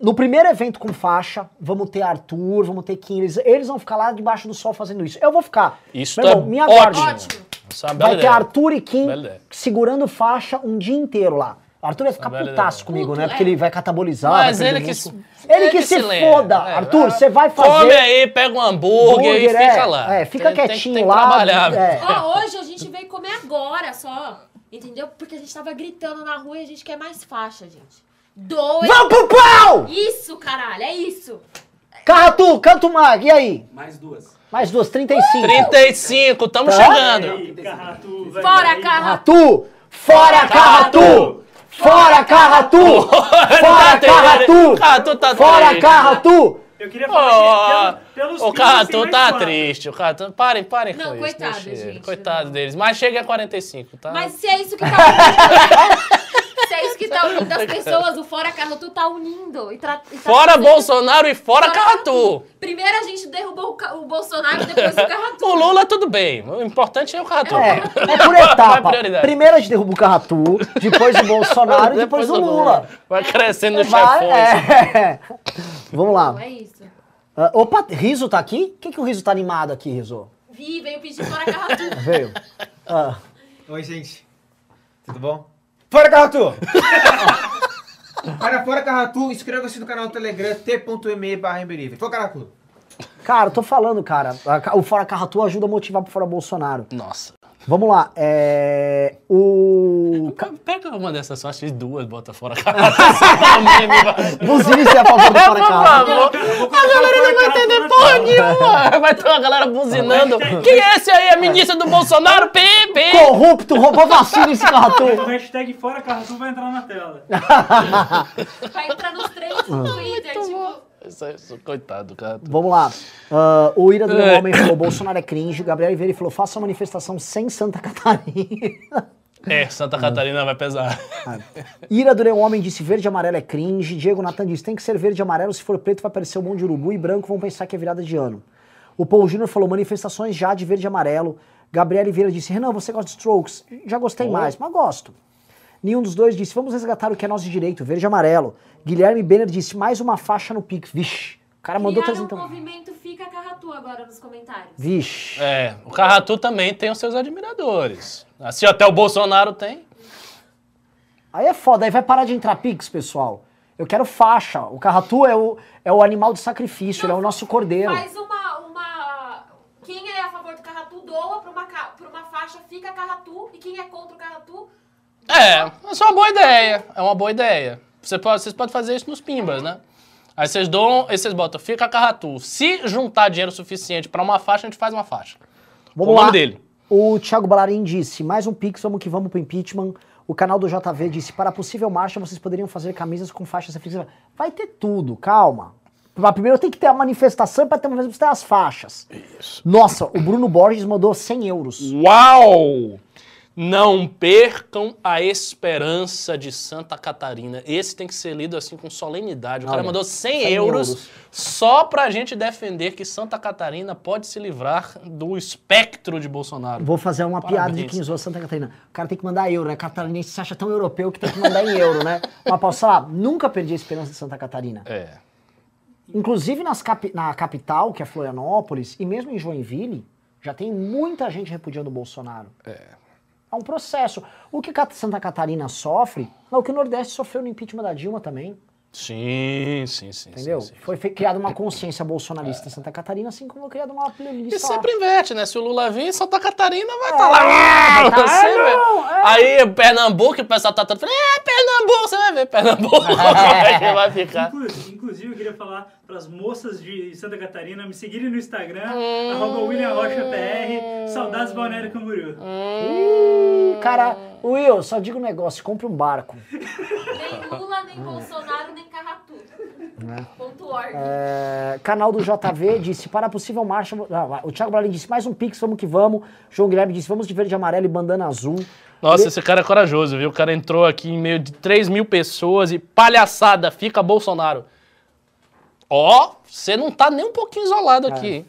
no primeiro evento com faixa, vamos ter Arthur, vamos ter Kim, eles, eles vão ficar lá debaixo do sol fazendo isso. Eu vou ficar. Isso Meu é irmão, me aguarde. ótimo. É Vai ter. Arthur e Kim segurando faixa um dia inteiro lá. Arthur vai ficar putaço ideia. comigo, Puto, né? Porque é. ele vai catabolizar. Mas vai ele que, se- Ele que se lembra. foda. É, Arthur, você vai fazer... Come aí, pega um hambúrguer, e Hambúrguer, fica é. lá. É, fica Tem- tem- quietinho tem que lá. trabalhar. é. Ó, hoje a gente veio comer agora só. Entendeu? Porque a gente tava gritando na rua e a gente quer mais faixa, gente. Dois. Vamos pro pau! Isso, caralho, é isso. Carratu, canto mag, e aí? Mais duas. Mais duas, 35. 35, tamo Tá. chegando. Aí, Carratu, Fora. Carratu! Fora Carratu! Fora Carratu! Fora Carratu! Carratu tá Fora. Carratu! Eu queria falar que pelo- pelos o Carratu tá fácil. triste. O Carratu... Parem, parem Não, com isso. coitado, deixa ele. gente. Coitado deles. Mas chega a 45, tá? Mas se é isso que *laughs* tá. Se é isso que tá unindo as pessoas, o Fora Carratu tá unindo. E tra- e tá Fora fazendo- Bolsonaro e fora Fora Carratu. Primeiro a gente derrubou o, Ca- o Bolsonaro e depois o Carratu. O Lula, tudo bem. O importante é o Carratu. É, é por etapa. prioridade. Primeiro a gente derruba o Carratu, depois o Bolsonaro e depois, o Lula. Vai crescendo Vai, chefões. é. Vamos lá. Não é isso. Ah, opa, Riso tá aqui? Por que, que o Riso tá animado aqui, Riso? Vi, veio pedir Fora Carratu. Veio. Ah, Oi, gente. Tudo bom? Fora Carratu! Para fora Carratu, inscreva-se no canal do Telegram t.me barra. Fora Carratu! cara, eu tô falando, cara. O Fora Carratu ajuda a motivar pro Fora Bolsonaro. Nossa. Vamos lá. É. O. Pega uma dessas só, fiz duas, bota fora Carratu. Só *laughs* meme, vai. Buzine se é a favor do Fora favor. A galera não vai entender porra nenhuma. *laughs* Vai ter uma galera buzinando. Quem é esse aí? A ministra do Bolsonaro? Pepe. Corrupto, roubou vacina esse O Carratu. hashtag Fora Carratu vai entrar na tela. Vai entrar nos três no Twitter, tipo. É- Coitado do Carratu. Vamos lá. Ah, o Ira do É. Meu Homem falou: Bolsonaro é cringe. Gabriel Oliveira falou: faça uma manifestação sem Santa Catarina. É, Santa Catarina vai pesar. Ira do Meu Homem disse: verde e amarelo é cringe. Diego Natan disse: tem que ser verde e amarelo. Se for preto, vai parecer um monte de urubu. E branco vão pensar que é virada de ano. O Paul Júnior falou: manifestações já de verde e amarelo. Gabriel Oliveira disse: Renan, você gosta de strokes? Já gostei mais, mas gosto. Nenhum dos dois disse: vamos resgatar o que é nosso direito, verde e amarelo. Guilherme Benner disse: mais uma faixa no Pix. Vixe, o cara mandou Criaram um 300. movimento Fica Carratu agora nos comentários. Vixe. É, o Carratu também tem os seus admiradores. Assim até o Bolsonaro tem. Aí é foda, aí vai parar de entrar Pix, pessoal. Eu quero faixa. O Carratu é o, é o animal de sacrifício, ele é o nosso cordeiro. Faz uma, uma. Quem é a favor do Carratu doa pra uma, pra uma faixa Fica Carratu. E quem é contra o Carratu É, isso é uma boa ideia. É uma boa ideia. Você pode, vocês podem fazer isso nos pimbas, né? Aí vocês doam, aí vocês botam, fica Carratu. Se juntar dinheiro suficiente pra uma faixa, a gente faz uma faixa. Vamos o lá. nome dele. O Thiago Ballarin disse, mais um Pix, vamos que vamos pro impeachment. O canal do JV disse, para a possível marcha, vocês poderiam fazer camisas com faixas reflexivas. Vai ter tudo, calma. Mas Primeiro tem que ter a manifestação para ter uma vez ter as faixas. Isso. Nossa, o Bruno Borges mandou 100 euros. Uau! Não percam a esperança de Santa Catarina. Esse tem que ser lido assim com solenidade. O cara Olha, mandou 100, 100 euros, euros. só pra gente defender que Santa Catarina pode se livrar do espectro de Bolsonaro. Vou fazer uma piada de Parabéns. quem usou Santa Catarina. O cara tem que mandar euro, né? Catarinense se acha tão europeu que tem que mandar em euro, né? *laughs* Mas posso falar, nunca perdi a esperança de Santa Catarina. É. Inclusive nas capi- na capital, que é Florianópolis, e mesmo em Joinville, já tem muita gente repudiando o Bolsonaro. É. É um processo. O que Santa Catarina sofre é o que o Nordeste sofreu no impeachment da Dilma também. Sim, sim, sim. Entendeu? sim, sim. Foi criada uma consciência bolsonarista em Santa Catarina, assim como foi criada uma E playlist lá. sempre inverte, né? Se o Lula vir, Santa Catarina vai É, estar lá. tá, Você vê. não, é. Aí Pernambuco, o pessoal tá todo falando, é Pernambuco, você vai ver Pernambuco. *laughs* Como é que vai ficar? Inclusive, inclusive, eu queria falar para as moças de Santa Catarina me seguirem no Instagram, Hum. arroba William Rocha PR, saudades Balneário Camboriú. Ih, Cara, Will, só digo um negócio, compre um barco. Nem Lula, nem Bolsonaro, nem Carratu. Org. É, canal do JV disse, para a possível marcha... ah, o Thiago Bralin disse, mais um pix, vamos que vamos. João Guilherme disse, vamos de verde e amarelo e bandana azul. Nossa, esse cara é corajoso, viu? O cara entrou aqui em meio de 3 mil pessoas e palhaçada, fica Bolsonaro. Ó, você não tá nem um pouquinho isolado aqui, hein?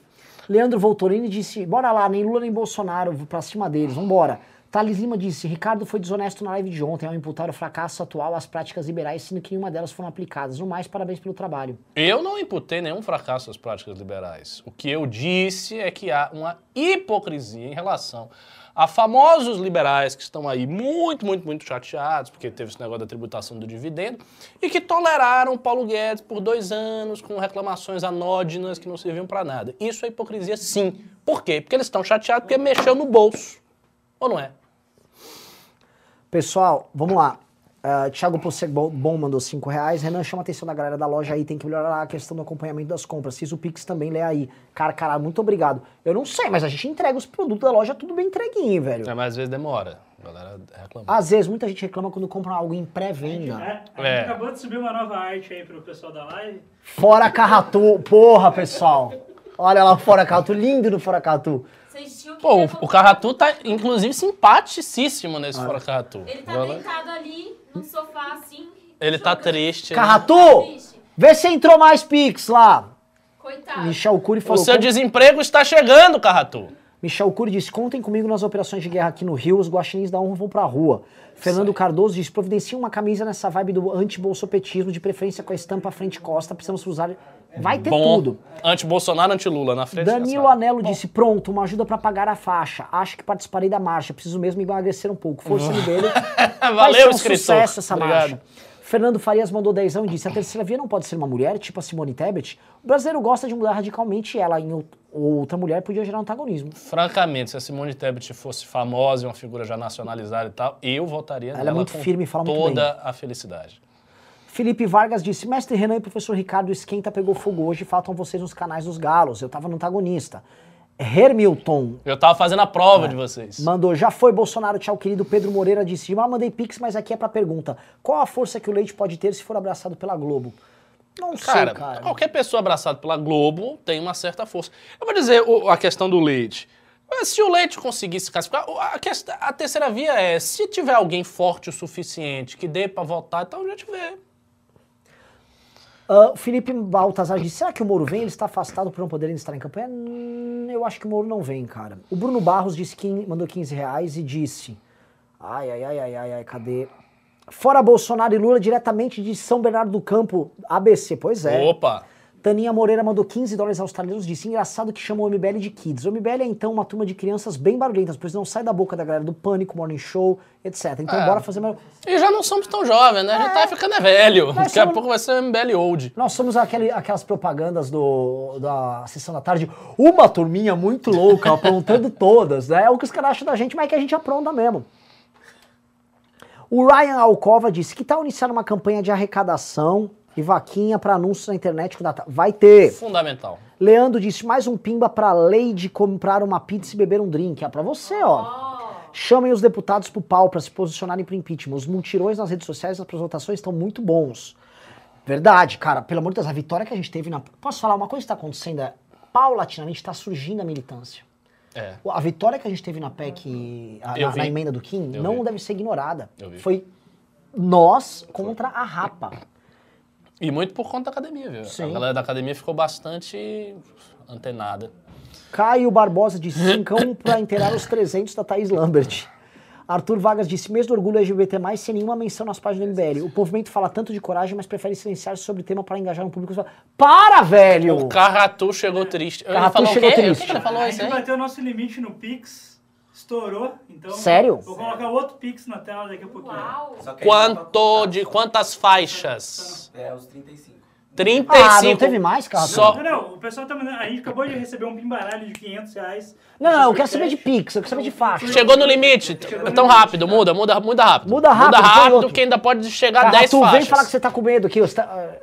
Leandro Voltorini disse, bora lá, nem Lula nem Bolsonaro, pra cima deles, vambora. Thales Lima disse, Ricardo foi desonesto na live de ontem ao imputar o fracasso atual às práticas liberais, sendo que nenhuma delas foram aplicadas. No mais, parabéns pelo trabalho. Eu não imputei nenhum fracasso às práticas liberais. O que eu disse é que há uma hipocrisia em relação a famosos liberais que estão aí muito, muito, muito chateados, porque teve esse negócio da tributação do dividendo, e que toleraram Paulo Guedes por dois anos com reclamações anódinas que não serviam para nada. Isso é hipocrisia, sim. Por quê? Porque eles estão chateados porque mexeu no bolso. Ou não é? Pessoal, vamos lá. Uh, Thiago Possebon mandou 5 reais. Renan, chama a atenção da galera da loja aí, tem que melhorar a questão do acompanhamento das compras. Fiz o Pix também, lê aí. Cara, cara, muito obrigado. Eu não sei, mas a gente entrega os produtos da loja tudo bem entreguinho, velho. É, mas às vezes demora. A galera reclama. Às vezes, muita gente reclama quando compra algo em pré-venda. É, a gente É. acabou de subir uma nova arte aí pro pessoal da live. Fora Carratu. Porra, pessoal. Olha lá o Fora Carratu, lindo no Fora Carratu. Vocês tinham que Pô, o, Carratu tá, inclusive, simpaticíssimo nesse Fora Carratu. Ele tá deitado ali no sofá assim. Ele tá jogando. triste. né? Carratu, Triste. vê se entrou mais Pix lá. Coitado. Michel Cury O falou. seu "Com- desemprego está chegando, Carratu. Michel Cury disse: contem comigo nas operações de guerra aqui no Rio, os guaxinins da honra vão pra rua. Fernando Cardoso disse: providencia uma camisa nessa vibe do anti-bolsopetismo, de preferência com a estampa frente e costa, precisamos usar. Vai ter Bom. tudo. Anti-Bolsonaro, anti-Lula na frente. Danilo. Anelo disse: pronto, uma ajuda pra pagar a faixa. Acho que participarei da marcha, preciso mesmo emagrecer um pouco. Força dele. *laughs* Vai Valeu, um escritor. sucesso essa Obrigado. marcha. Fernando Farias mandou dezão e disse: a terceira via não pode ser uma mulher, tipo a Simone Tebet. O brasileiro gosta de mudar radicalmente e ela em out- outra mulher podia gerar antagonismo. Francamente, se a Simone Tebet fosse famosa e uma figura já nacionalizada e tal, eu votaria Ela é nela muito com firme e fala muito toda a felicidade. Felipe Vargas disse: Mestre Renan e professor Ricardo, esquenta pegou fogo hoje, faltam vocês nos canais dos galos. Eu tava no antagonista. Hermilton Eu tava fazendo a prova de vocês. mandou: Já foi Bolsonaro, tchau, querido. Pedro Moreira disse: Ah, mandei pix, mas aqui é pra pergunta: Qual a força que o Leite pode ter se for abraçado pela Globo? Não Cara, sei, cara. qualquer pessoa abraçada pela Globo tem uma certa força. Eu vou dizer o- a questão do Leite. Mas Se o Leite conseguisse classificar, a, quest- a terceira via é, se tiver alguém forte o suficiente que dê pra votar, então a gente vê. O Felipe Baltazar disse: será que o Moro vem? Ele está afastado por não poder estar em campanha? Hum, eu acho que o Moro não vem, cara. O Bruno Barros disse que mandou 15 reais e disse: Ai, ai, ai, ai, ai, ai, cadê? Fora Bolsonaro e Lula diretamente de São Bernardo do Campo, ABC. Pois é. Opa! Taninha Moreira mandou 15 dólares australianos, disse, engraçado que chamou o MBL de Kids. O MBL é então uma turma de crianças bem barulhentas, pois não sai da boca da galera do Pânico, Morning Show, etc. Então É. bora fazer mais... E já não somos tão jovens, né? A gente tá ficando é velho. Nós Daqui a somos- pouco vai ser um MBL old. Nós somos aquele- aquelas propagandas do, da sessão da tarde, uma turminha muito louca, aprontando *laughs* todas, né? É o que os caras acham da gente, mas é que a gente apronta mesmo. O Ryan Alcova disse que tal iniciar uma campanha de arrecadação e vaquinha para anúncios na internet com data. Vai ter. Fundamental. Leandro disse mais um pimba pra lei de comprar uma pizza e beber um drink. É pra você, ó. Chamem os deputados pro pau pra se posicionarem pro impeachment. Os multirões nas redes sociais nas votações estão muito bons. Verdade, cara. Pelo amor de Deus, a vitória que a gente teve na. Posso falar uma coisa que tá acontecendo? É, paulatinamente tá surgindo a militância. É. A vitória que a gente teve na PEC, a- na, na emenda do Kim, Eu não vi. deve ser ignorada. Eu vi. Foi nós contra a rapa. E muito por conta da academia, viu? Sim. A galera da academia ficou bastante antenada. Caio Barbosa disse cincão pra inteirar os 300 da Thaís Lambert. Arthur Vargas disse, mês do orgulho LGBT+, sem nenhuma menção nas páginas do MBL. O movimento fala tanto de coragem, mas prefere silenciar sobre o tema para engajar um público. Para, velho! O Carratu chegou triste. Ele Carratu falou o chegou quê? triste. O que que ele falou a isso gente aí? bateu o nosso limite no Pix, estourou, então... Sério? Vou colocar outro Pix na tela daqui a pouquinho. Uau! Quanto contar. de quantas faixas? É, os 35. 35. Ah, não teve mais, cara? Só- Não, não, o pessoal tá mandando... A gente acabou de receber um pimbaralho de 500 reais. Não, não, eu quero saber de Pix, eu quero saber de faixa. Chegou no limite. Então rápido, muda, muda, muda rápido. Muda rápido, Muda rápido outro. que ainda pode chegar a 10 tu faixas. vem falar que você tá com medo aqui. Você tá,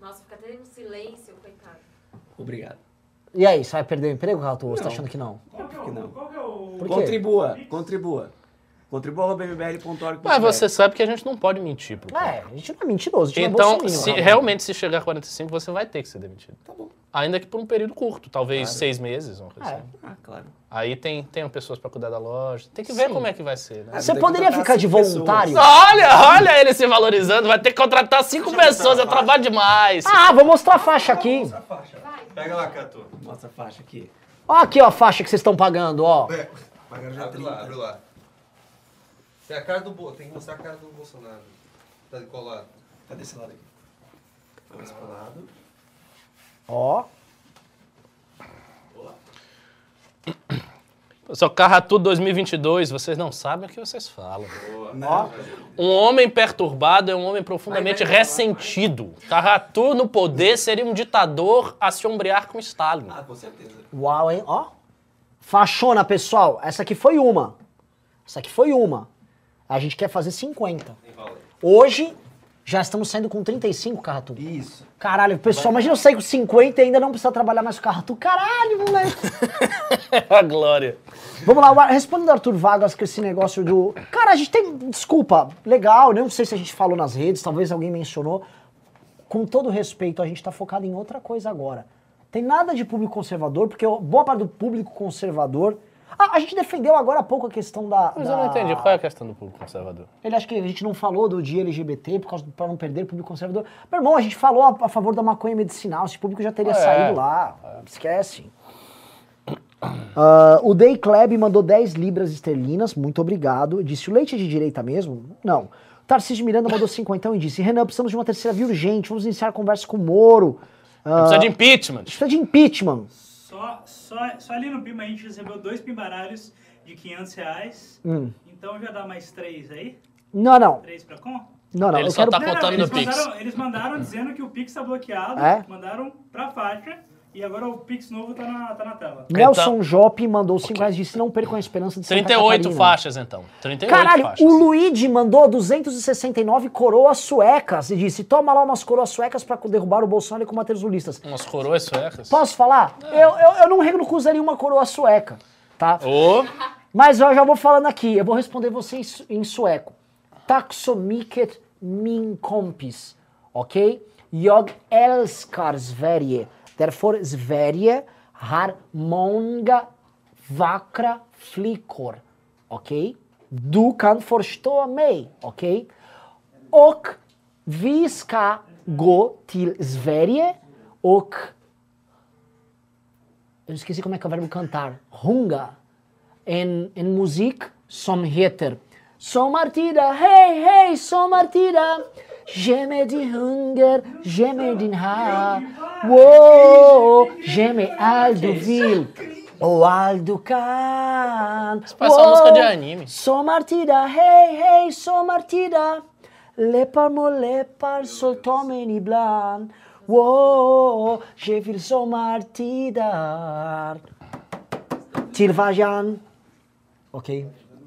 Nossa, fica até no silêncio, coitado. Obrigado. E aí, você vai perder o emprego, Rato? Ou você tá achando que não? Qual que é o... não. Qual que é o... Por quê? Contribua, contribua. Contribua.mbl.org. Mas você sabe que a gente não pode mentir. Pro. É, a gente não é mentiroso, a gente Então, não é se, né? realmente, se chegar a 45, você vai ter que ser demitido. Tá bom. Ainda que por um período curto, talvez seis meses. Uma coisa É. assim. Ah, claro. Aí tem, tem pessoas pra cuidar da loja. Tem que ver Sim. como é que vai ser, né? Você poderia ficar de cinco pessoas. voluntário? Olha, olha ele se valorizando. Vai ter que contratar cinco pessoas. É trabalho demais. Ah, vou mostrar a faixa aqui. Pega lá, Catu. Mostra a faixa aqui. Ó aqui, ó, a faixa que vocês estão pagando, ó. Pagaram já Abre lá, 30. abre lá. Tem a cara do Bo... Tem que mostrar a cara do Bolsonaro. Tá colado. Tá desse lado aqui. Vamos pro lado. Ó. Só Carratu 2022, vocês não sabem o que vocês falam. Ó, Um homem perturbado é um homem profundamente Vai, vai, vai, ressentido. Carratu no poder seria um ditador a se ombrear com Stalin. Ah, com certeza. Uau, hein? Ó. Fachona, pessoal. Essa aqui foi uma. Essa aqui foi uma. A gente quer fazer 50. Enrola aí. Hoje, já estamos saindo com 35, Carratu. Isso. Caralho, pessoal, imagina eu sair com 50 e ainda não precisar trabalhar mais com o Carratu. Caralho, moleque. *laughs* a glória. Vamos lá, respondendo Arthur Vargas com esse negócio do. Cara, a gente tem. Desculpa, legal, não sei se a gente falou nas redes, talvez alguém mencionou. Com todo respeito, a gente tá focado em outra coisa agora. Tem nada de público conservador, porque boa parte do público conservador. Ah, a gente defendeu agora há pouco a questão da. Mas da- eu não entendi. Qual é a questão do público conservador? Ele acha que a gente não falou do dia LGBT por causa pra não perder o público conservador. Meu irmão, a gente falou a, a favor da maconha medicinal, esse público já teria É. saído lá. Esquece. Ah, o Day Kleb mandou 10 libras esterlinas, muito obrigado. Disse: o leite é de direita mesmo? Não. Tarcísio Miranda mandou 50 e disse: Renan, precisamos de uma terceira via urgente, vamos iniciar a conversa com o Moro. Ah, Precisa de impeachment. precisa de impeachment. Só, só, só ali no Pima a gente recebeu dois pimbaralhos de 500 reais. Hum. Então já dá mais três aí? Não, não. Três pra com? Não, não. Ele só quero... tá contando eles, no Pix. mandaram, eles mandaram *laughs* dizendo que o Pix tá bloqueado. É? Mandaram pra faixa. E agora o Pix novo tá na, tá na tela. Nelson Então- Jope mandou 5 reais disse: não percam a esperança de Santa 38 Catarina." faixas, então. 38 Caralho, faixas. o Luigi mandou 269 coroas suecas e disse: toma lá umas coroas suecas pra derrubar o Bolsonaro e combater os lulistas. Umas coroas suecas. Posso falar? Eu, eu, eu não recusaria uma coroa sueca, tá? Ô, Mas eu já vou falando aqui, eu vou responder você em, su- em sueco. Taxomiket min kompis, ok? Jag älskar Sverige. Därför Sverige har många vackra flickor, okej? Du kan förstå mig, okej? Och vi ska gå till Sverige och... Eu esqueci como é que é o verbo cantar. Hunga en, en musik som heter Sommartida, hej hej sommartida Ge mig din hunger, ge mig din här Wow, ge mig allt du vill och allt du kan parece uma música de anime. Sommartida, hej hej sommartida Läppar mot läppar soltar mig ibland Wow, jag vill sommartider Till Vajan Ok.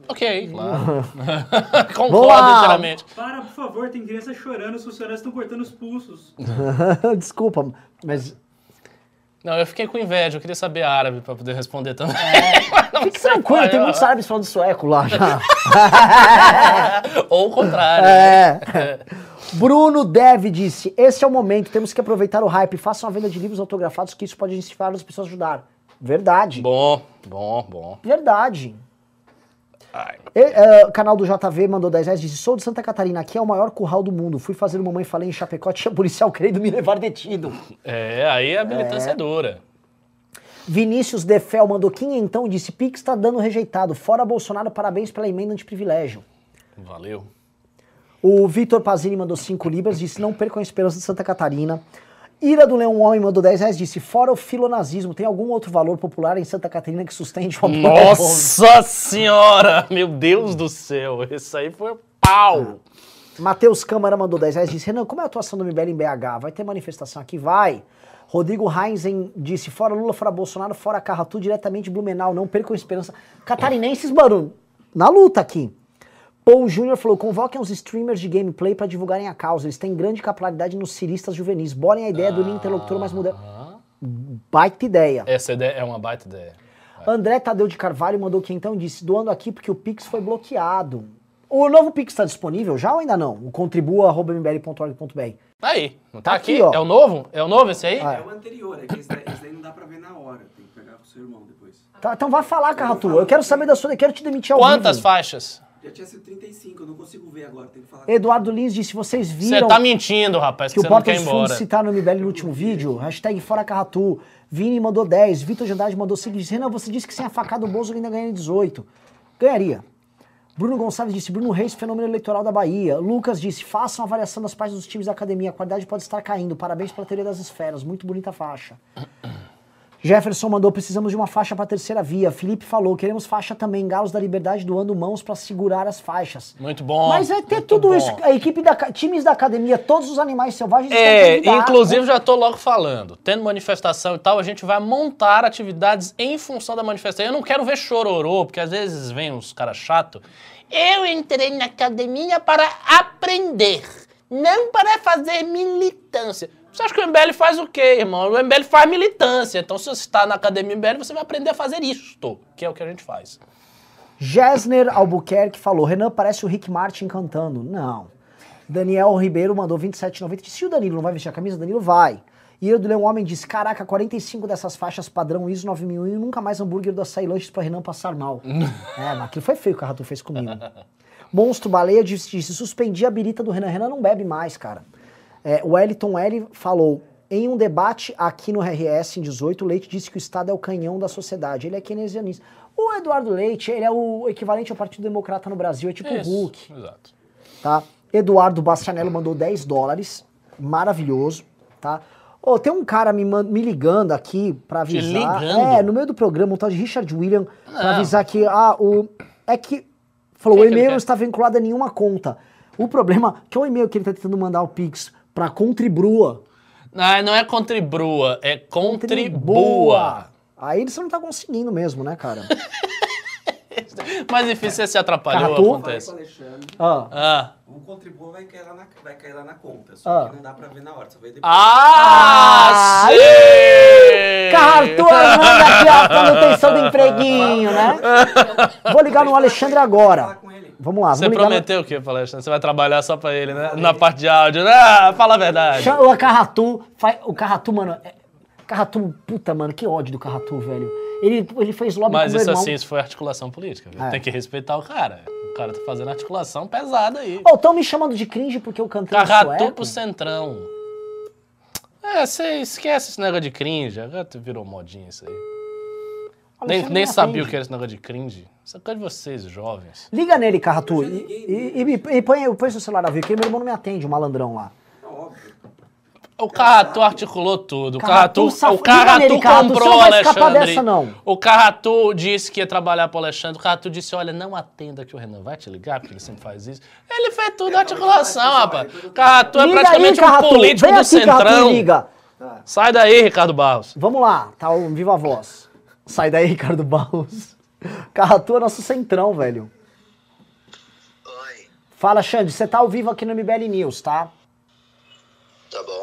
Ok, claro. Vamos *laughs* Concordo lá. inteiramente. Para, por favor, tem criança chorando, os funcionários estão cortando os pulsos. *laughs* Desculpa, mas. Não, eu fiquei com inveja, eu queria saber árabe pra poder responder também. *laughs* Fique tranquilo, tem muitos árabes falando sueco lá já. Ou o contrário. É. Bruno Dev disse: Esse é o momento, temos que aproveitar o hype. Façam a venda de livros autografados, que isso pode incentivar as pessoas a ajudar. Verdade. Bom, bom, bom. Verdade. O canal do JV mandou 10 reais, disse, sou de Santa Catarina, aqui é o maior curral do mundo. Fui fazer uma mãe falei em Chapecó, *laughs* tinha policial querendo me levar detido. É, aí a militância é dura. Vinícius Defel mandou então disse, Pix tá dando rejeitado. Fora Bolsonaro, parabéns pela emenda de privilégio. Valeu. O Vitor Pazini mandou 5 libras, disse, não percam a esperança de Santa Catarina. Ira do Leão Homem mandou 10 reais, disse, fora o filonazismo, tem algum outro valor popular em Santa Catarina que sustente povo?" Nossa senhora! Meu Deus do céu, esse aí foi pau! Matheus Câmara mandou 10 reais, disse, Renan, como é a atuação do MBL em BH? Vai ter manifestação aqui? Vai. Rodrigo Heinzen disse, fora Lula, fora Bolsonaro, fora Carratu, diretamente Blumenau, não percam esperança. Catarinenses, mano, na luta aqui. Paul Júnior falou, convoquem os streamers de gameplay pra divulgarem a causa, eles têm grande capilaridade nos ciristas juvenis, bolem a ideia do interlocutor mais moderno. Baita ideia. Essa ideia é uma baita ideia. André Tadeu de Carvalho mandou que então disse, doando aqui porque o Pix foi bloqueado. O novo Pix está disponível já ou ainda não? O contribua.mbl.org.br. Aí, não tá, Tá aqui? aqui, ó. É o novo? É o novo esse aí? Ah, É o anterior, é que esse daí, esse daí não dá pra ver na hora. Tem que pegar com o seu irmão depois. Tá, então vai falar, Carratu. Eu quero saber da sua, eu quero te demitir ao Quantas vivo. faixas? Já tinha sido 35, eu não consigo ver agora, tem que falar. Eduardo Lins disse, vocês Você viram tá mentindo, rapaz, que, que o você não Porta quer ir dos Fundos citaram no MBL no último vídeo? Hashtag fora Carratu. Vini mandou 10. Vitor de Andrade mandou 5. Disse, Renan, você disse que sem a facada o Bolso ainda ganha 18. Ganharia. Bruno Gonçalves disse, Bruno Reis, fenômeno eleitoral da Bahia. Lucas disse, façam a avaliação das páginas dos times da academia. A qualidade pode estar caindo. Parabéns pela teoria das esferas. Muito bonita a faixa. Jefferson mandou, precisamos de uma faixa pra terceira via. Felipe falou, queremos faixa também. Galos da Liberdade doando mãos pra segurar as faixas. Muito bom. Mas vai ter muito tudo bom. isso. A equipe da times da academia, todos os animais selvagens É, convidados, inclusive né? já tô logo falando. Tendo manifestação e tal, a gente vai montar atividades em função da manifestação. Eu não quero ver chororô, porque às vezes vem uns caras chatos. Eu entrei na academia para aprender, não para fazer militância. Você acha que o MBL faz o quê, irmão? O MBL faz militância. Então, se você está na academia MBL, você vai aprender a fazer isto, que é o que a gente faz. Gessner Albuquerque falou, Renan parece o Rick Martin cantando. Não. Daniel Ribeiro mandou 27,90. Disse, Se o Danilo não vai vestir a camisa, Danilo vai. E eu do Leão Homem disse, caraca, 45 dessas faixas padrão ISO 9001 e nunca mais hambúrguer do açaí lanches pra Renan passar mal. *laughs* é, mas aquilo foi feio que o Carratu fez comigo. Monstro Baleia disse, disse, suspendi a birita do Renan. Renan não bebe mais, cara. É, o Wellington L falou, em um debate aqui no RS em 18, o Leite disse que o Estado é o canhão da sociedade. Ele é keynesianista. O Eduardo Leite, ele é o equivalente ao Partido Democrata no Brasil, é tipo o Hulk Exato. tá? Eduardo Bastianello mandou 10 dólares, maravilhoso, tá? Ô, tem um cara me, me ligando aqui Te avisar. ligando? É, no meio do programa, um tal de Richard William, pra Não. avisar que, ah, o. É que. Falou, o que e-mail quer? não está vinculado a nenhuma conta. O problema é que o e-mail que ele tá tentando mandar o Pix pra Contribua. Não, não é contribua, é contribua. Aí você não tá conseguindo mesmo, né, cara? *laughs* Mais difícil você se atrapalhou, com acontece. Alexandre. Ah. Ah. O contribua vai cair lá na, vai cair lá na conta. Só Ah. que não dá pra ver na hora. Só vai depois. Ah, Ah, sim! Cartu manda aqui a manutenção do empreguinho, né? Vou ligar no Alexandre Falar agora. com ele. Vamos lá, Você vamos ligar no... prometeu o quê, Palestra? Você vai trabalhar só pra ele, né? Na parte de áudio. Ah, fala a verdade. Chama o Carratu, o Carratu, mano, é- Carratu, puta, mano, que ódio do Carratu, velho. Ele, ele fez lobby Mas com meu isso irmão. assim, isso foi articulação política. É. Tem que respeitar o cara. O cara tá fazendo articulação pesada aí. Ô, tão me chamando de cringe porque eu cantei Carratu pro centrão. É, você esquece esse negócio de cringe. Agora tu virou modinha isso aí. Nem, Alexandre nem sabia o que era esse negócio de cringe. Isso é coisa de vocês, jovens. Liga nele, Carratu, e, e, e- e põe, põe seu celular a ver, que meu irmão não me atende, o malandrão lá. É. O Carratu articulou tudo. O Carratu Carratu, saf- o Carratu comprou não o Alexandre. dessa, não. O Carratu disse que ia trabalhar pro Alexandre. O Carratu disse, olha, não atenda que o Renan vai te ligar, porque ele sempre faz isso. Ele fez tudo a articulação, rapaz. Carratu é praticamente aí, um Carratu, político vem do aqui, Centrão. liga. Sai daí, Ricardo Barros. Vamos lá, tá o Viva Voz. Sai daí, Ricardo Barros. Carratu é nosso centrão, velho. Oi, Fala, Xande, você tá ao vivo aqui no MBL News, tá? tá bom.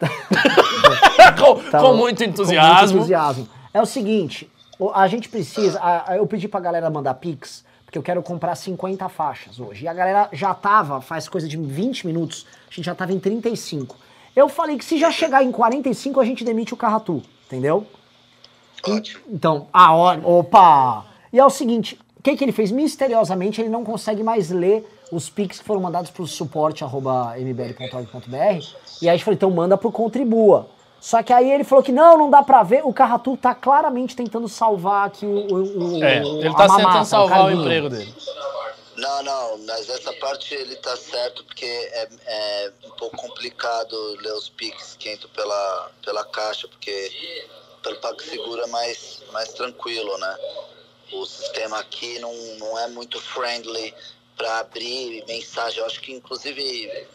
*laughs* com, Tá com muito Com entusiasmo. muito entusiasmo. É o seguinte, o- a gente precisa, a- a- eu pedi pra galera mandar pix, porque eu quero comprar 50 faixas hoje. E a galera já tava, faz coisa de 20 minutos, a gente já tava em 35. Eu falei que se já chegar em 45, a gente demite o Carratu, entendeu? Ótimo. Então, a hora. Opa! E é o seguinte: o que, que ele fez? Misteriosamente, ele não consegue mais ler os pics que foram mandados pro suporte arroba mbl.org.br. E aí a gente falou, então manda pro Contribua. Só que aí ele falou que não, não dá pra ver. O Carratu tá claramente tentando salvar aqui o. o, o É, o- ele tá mamata, tentando salvar o carguinho. emprego dele. Não, não, mas essa parte ele tá certo porque é, é um pouco complicado ler os Pix que entram pela, pela caixa, porque pelo PagSeguro é mais, mais tranquilo, né? O sistema aqui não, não é muito friendly para abrir mensagem. Eu acho que inclusive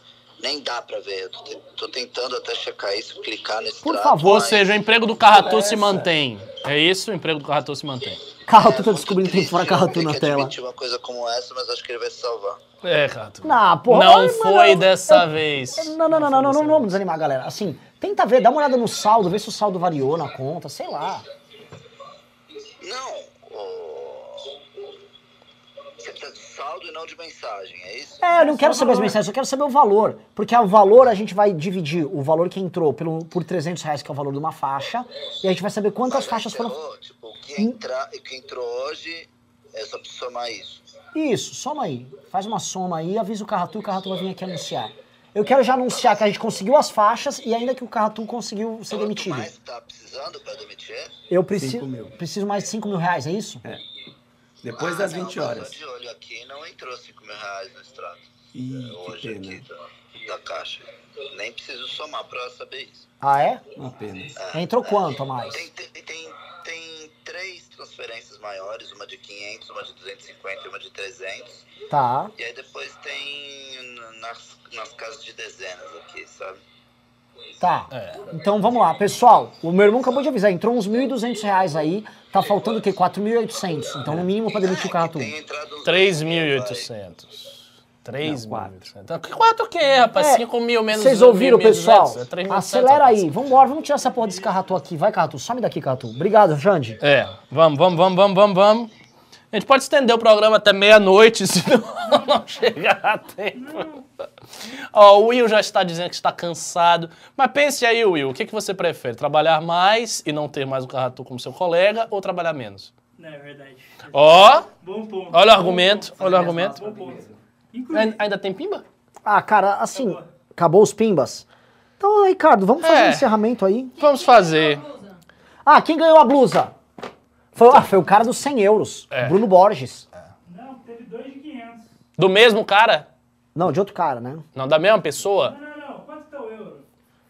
nem dá para ver. Eu tô tentando até checar isso, clicar no extrato. favor, Ou mas- seja, o emprego do Carratu se mantém. É isso? O emprego do Carratu se mantém. Carratu tá muito descobrindo que tem fora Carratu ter na tela. admitir uma coisa como essa, mas acho que ele vai se salvar. É, Carratu. Não, porra. Não foi dessa eu- vez. Não, não, não, não, não, não, vamos desanimar, galera. Assim, tenta ver, dá uma olhada no saldo, vê se o saldo variou na conta, sei lá. Não, ô, você precisa de saldo e não de mensagem, é isso? É, eu não quero saber as mensagens, eu quero saber o valor. Porque o valor a gente vai dividir o valor que entrou pelo, por 300 reais, que é o valor de uma faixa, e a gente vai saber quantas Mas faixas foram. Tipo, o que, entra, o que entrou hoje, é só pra somar isso. Isso, soma aí. Faz uma soma aí, avisa o Carratu e o Carratu vai vir aqui anunciar. Eu quero já anunciar que a gente conseguiu as faixas e ainda que o Carratu conseguiu ser Quanto demitido. mais tá precisando pra demitir? Eu preciso, preciso mais de 5 mil reais, é isso? Depois das Ah, não, 20 mas horas. de olho aqui, não entrou 5 mil reais no extrato. Ih, que hoje pena. aqui, tá? da caixa. Nem preciso somar pra saber isso. Ah, é? Uma pena. Entrou quanto a mais? Tem, tem, tem, tem três transferências maiores, uma de 500, uma de 250 e uma de 300. Tá. E aí depois tem nas, nas casas de dezenas aqui, sabe? Tá. É. Então vamos lá, pessoal. O meu irmão acabou de avisar, entrou uns 1.200 reais aí. Tá faltando o quê? 4.800. Então no mínimo pra demitir o Carratu. Tem entrado uns 3.800. 3.800. Quatro o quê, rapaz? É, 5 mil menos Vocês mil, ouviram, 1.200, pessoal? é 3.800, Acelera aí. Vambora, vamos tirar essa porra desse Carratu aqui. Vai, Carratu. Some daqui, Carratu. Obrigado, Jandy. É, vamos, vamos, vamos, vamos, vamos, vamos. A gente pode estender o programa até meia-noite, *laughs* se não, chegar a tempo. Ó, o Will já está dizendo que está cansado. Mas pense aí, Will, o que, que você prefere? Trabalhar mais e não ter mais o Carratu como seu colega ou trabalhar menos? Não, é verdade. Ó, Bom ponto. olha o Bom argumento, ponto. olha o argumento. Bom ponto. Ainda, ainda tem pimba? Ah, cara, assim, Acabou. acabou os pimbas. Então, Ricardo, vamos fazer É. um encerramento aí. Vamos fazer. Ah, quem ganhou a blusa? Foi, ah, foi o cara dos 100 euros. É. Bruno Borges. não, teve dois de 500. Do mesmo cara? Não, de outro cara, né? Não, da mesma pessoa? Não, não, não. Quanto tá o euro?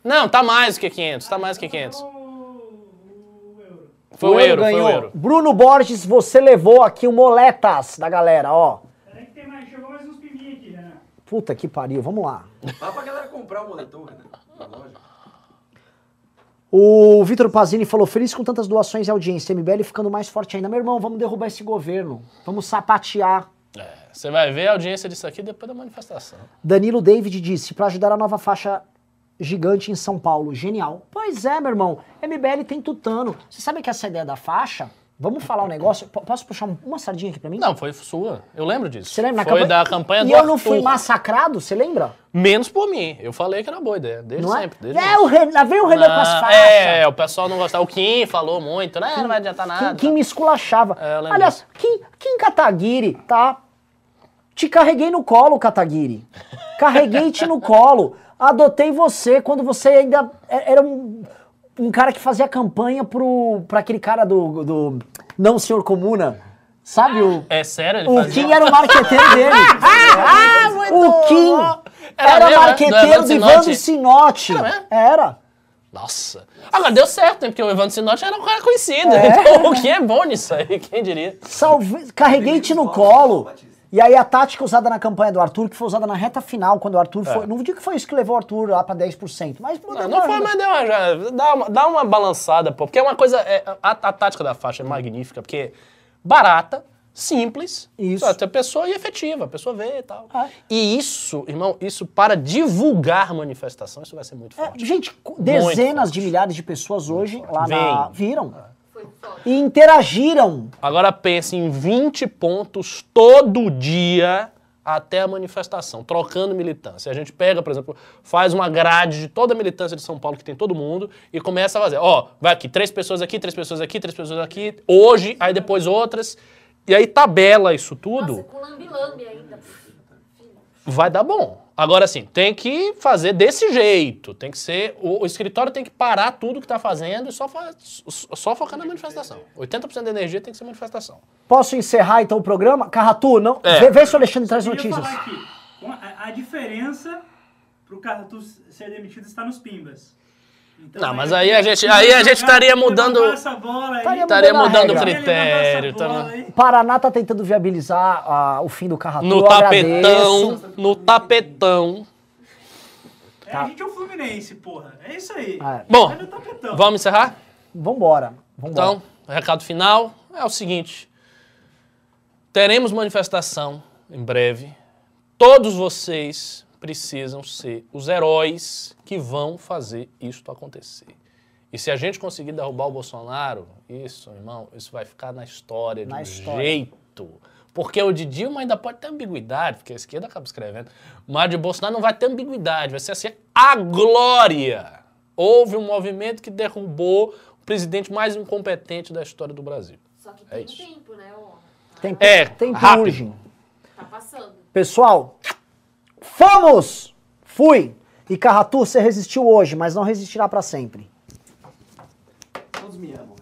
Não, tá mais do que 500, tá mais do que 500. O, o euro. Foi o euro, foi o ganhou. euro. Bruno Borges, você levou aqui o moletas da galera, ó. Peraí que tem mais, chegou mais uns piminhos aqui, né? Puta que pariu, vamos lá. Fala pra galera comprar o moletom, né? Na loja. O Vitor Pazini falou, feliz com tantas doações e audiência, MBL ficando mais forte ainda. Meu irmão, vamos derrubar esse governo. Vamos sapatear. É, você vai ver a audiência disso aqui depois da manifestação. Danilo David disse, pra ajudar a nova faixa gigante em São Paulo. Genial. Pois é, meu irmão. MBL tem tutano. Você sabe que essa ideia da faixa... Vamos falar um negócio? P- Posso puxar um- uma sardinha aqui pra mim? Não, foi sua. Eu lembro disso. Você lembra? Na Foi campanha- da campanha E do eu não fui massacrado, você lembra? Menos por mim. Eu falei que era boa ideia, desde Não é? sempre. Desde É, o Renan, lá vem o Renan com as faixas. É, o pessoal não gostava. O Kim falou muito, né? Não vai adiantar nada. Quem, quem me esculachava. É, Aliás, Kim, Kim Kataguiri, tá? Te carreguei no colo, Kataguiri. Carreguei-te no colo. Adotei você quando você ainda era um, um cara que fazia campanha pro, pra aquele cara do, do Não Senhor Comuna. Sabe o... É sério? Ele O fazia... Kim era o marqueteiro *laughs* dele. o Kim Era era, mesmo, né? Do marqueteiro do Evandro Sinotti. Era mesmo? Era. Nossa. Agora deu certo, né? Porque o Evandro Sinotti era um cara conhecido. É. *laughs* Então o Kim é bom nisso aí, quem diria? Salve... Carreguei-te no colo. E aí a tática usada na campanha do Arthur, que foi usada na reta final, quando o Arthur foi... Não digo que foi isso que levou o Arthur lá pra 10%, mas... É. Não, não foi, mas deu uma, já- dá, uma, dá uma balançada, pô. Porque é uma coisa. é, a, a tática da faixa é magnífica, porque barata, simples, Isso. só tem a pessoa e efetiva, a pessoa vê e tal. Ah. E isso, irmão, isso para divulgar manifestação, isso vai ser muito É, forte. gente, dezenas de milhares de pessoas hoje lá Vem. na... viram foda. E interagiram. Agora pense em 20 pontos todo dia até a manifestação, trocando militância. A gente pega, por exemplo, faz uma grade de toda a militância de São Paulo, que tem todo mundo, e começa a fazer. Ó, vai aqui, três pessoas aqui, três pessoas aqui, três pessoas aqui, hoje, aí depois outras. E aí tabela isso tudo, Nossa, com lambi-lambi ainda. vai dar bom. Agora sim, tem que fazer desse jeito. Tem que ser. O, o escritório tem que parar tudo que tá fazendo e só, fa- só focar na manifestação. 80% da energia tem que ser manifestação. Posso encerrar então o programa? Carratu, não... É. Vê, vê se o Alexandre traz notícias. falar aqui, a, a diferença pro Cartu ser demitido está nos pimbas. Então, Não, mas aí a gente- aí a gente estaria mudando-. Estaria mudando o critério. Bola tá- Paraná tá tentando viabilizar ah, o fim do Carratu. No tapetão, agradeço. no tapetão. É, a gente é o Fluminense, porra. É isso aí. É. Bom, tapetão. vamos encerrar? Vambora. Vambora. Então, recado final é o seguinte: teremos manifestação em breve. Todos vocês precisam ser os heróis que vão fazer isto acontecer. E se a gente conseguir derrubar o Bolsonaro, isso, irmão, isso vai ficar na história de Na um história. jeito. Porque o de Dilma ainda pode ter ambiguidade, porque a esquerda acaba escrevendo. Mas de Bolsonaro não vai ter ambiguidade, vai ser assim a glória. Houve um movimento que derrubou o presidente mais incompetente da história do Brasil. Só que É tem isso. tempo, né? Tem, É, tem rápido. tá passando. Pessoal, fomos! Fui! E Carratu, você resistiu hoje, mas não resistirá pra sempre. Todos me amam.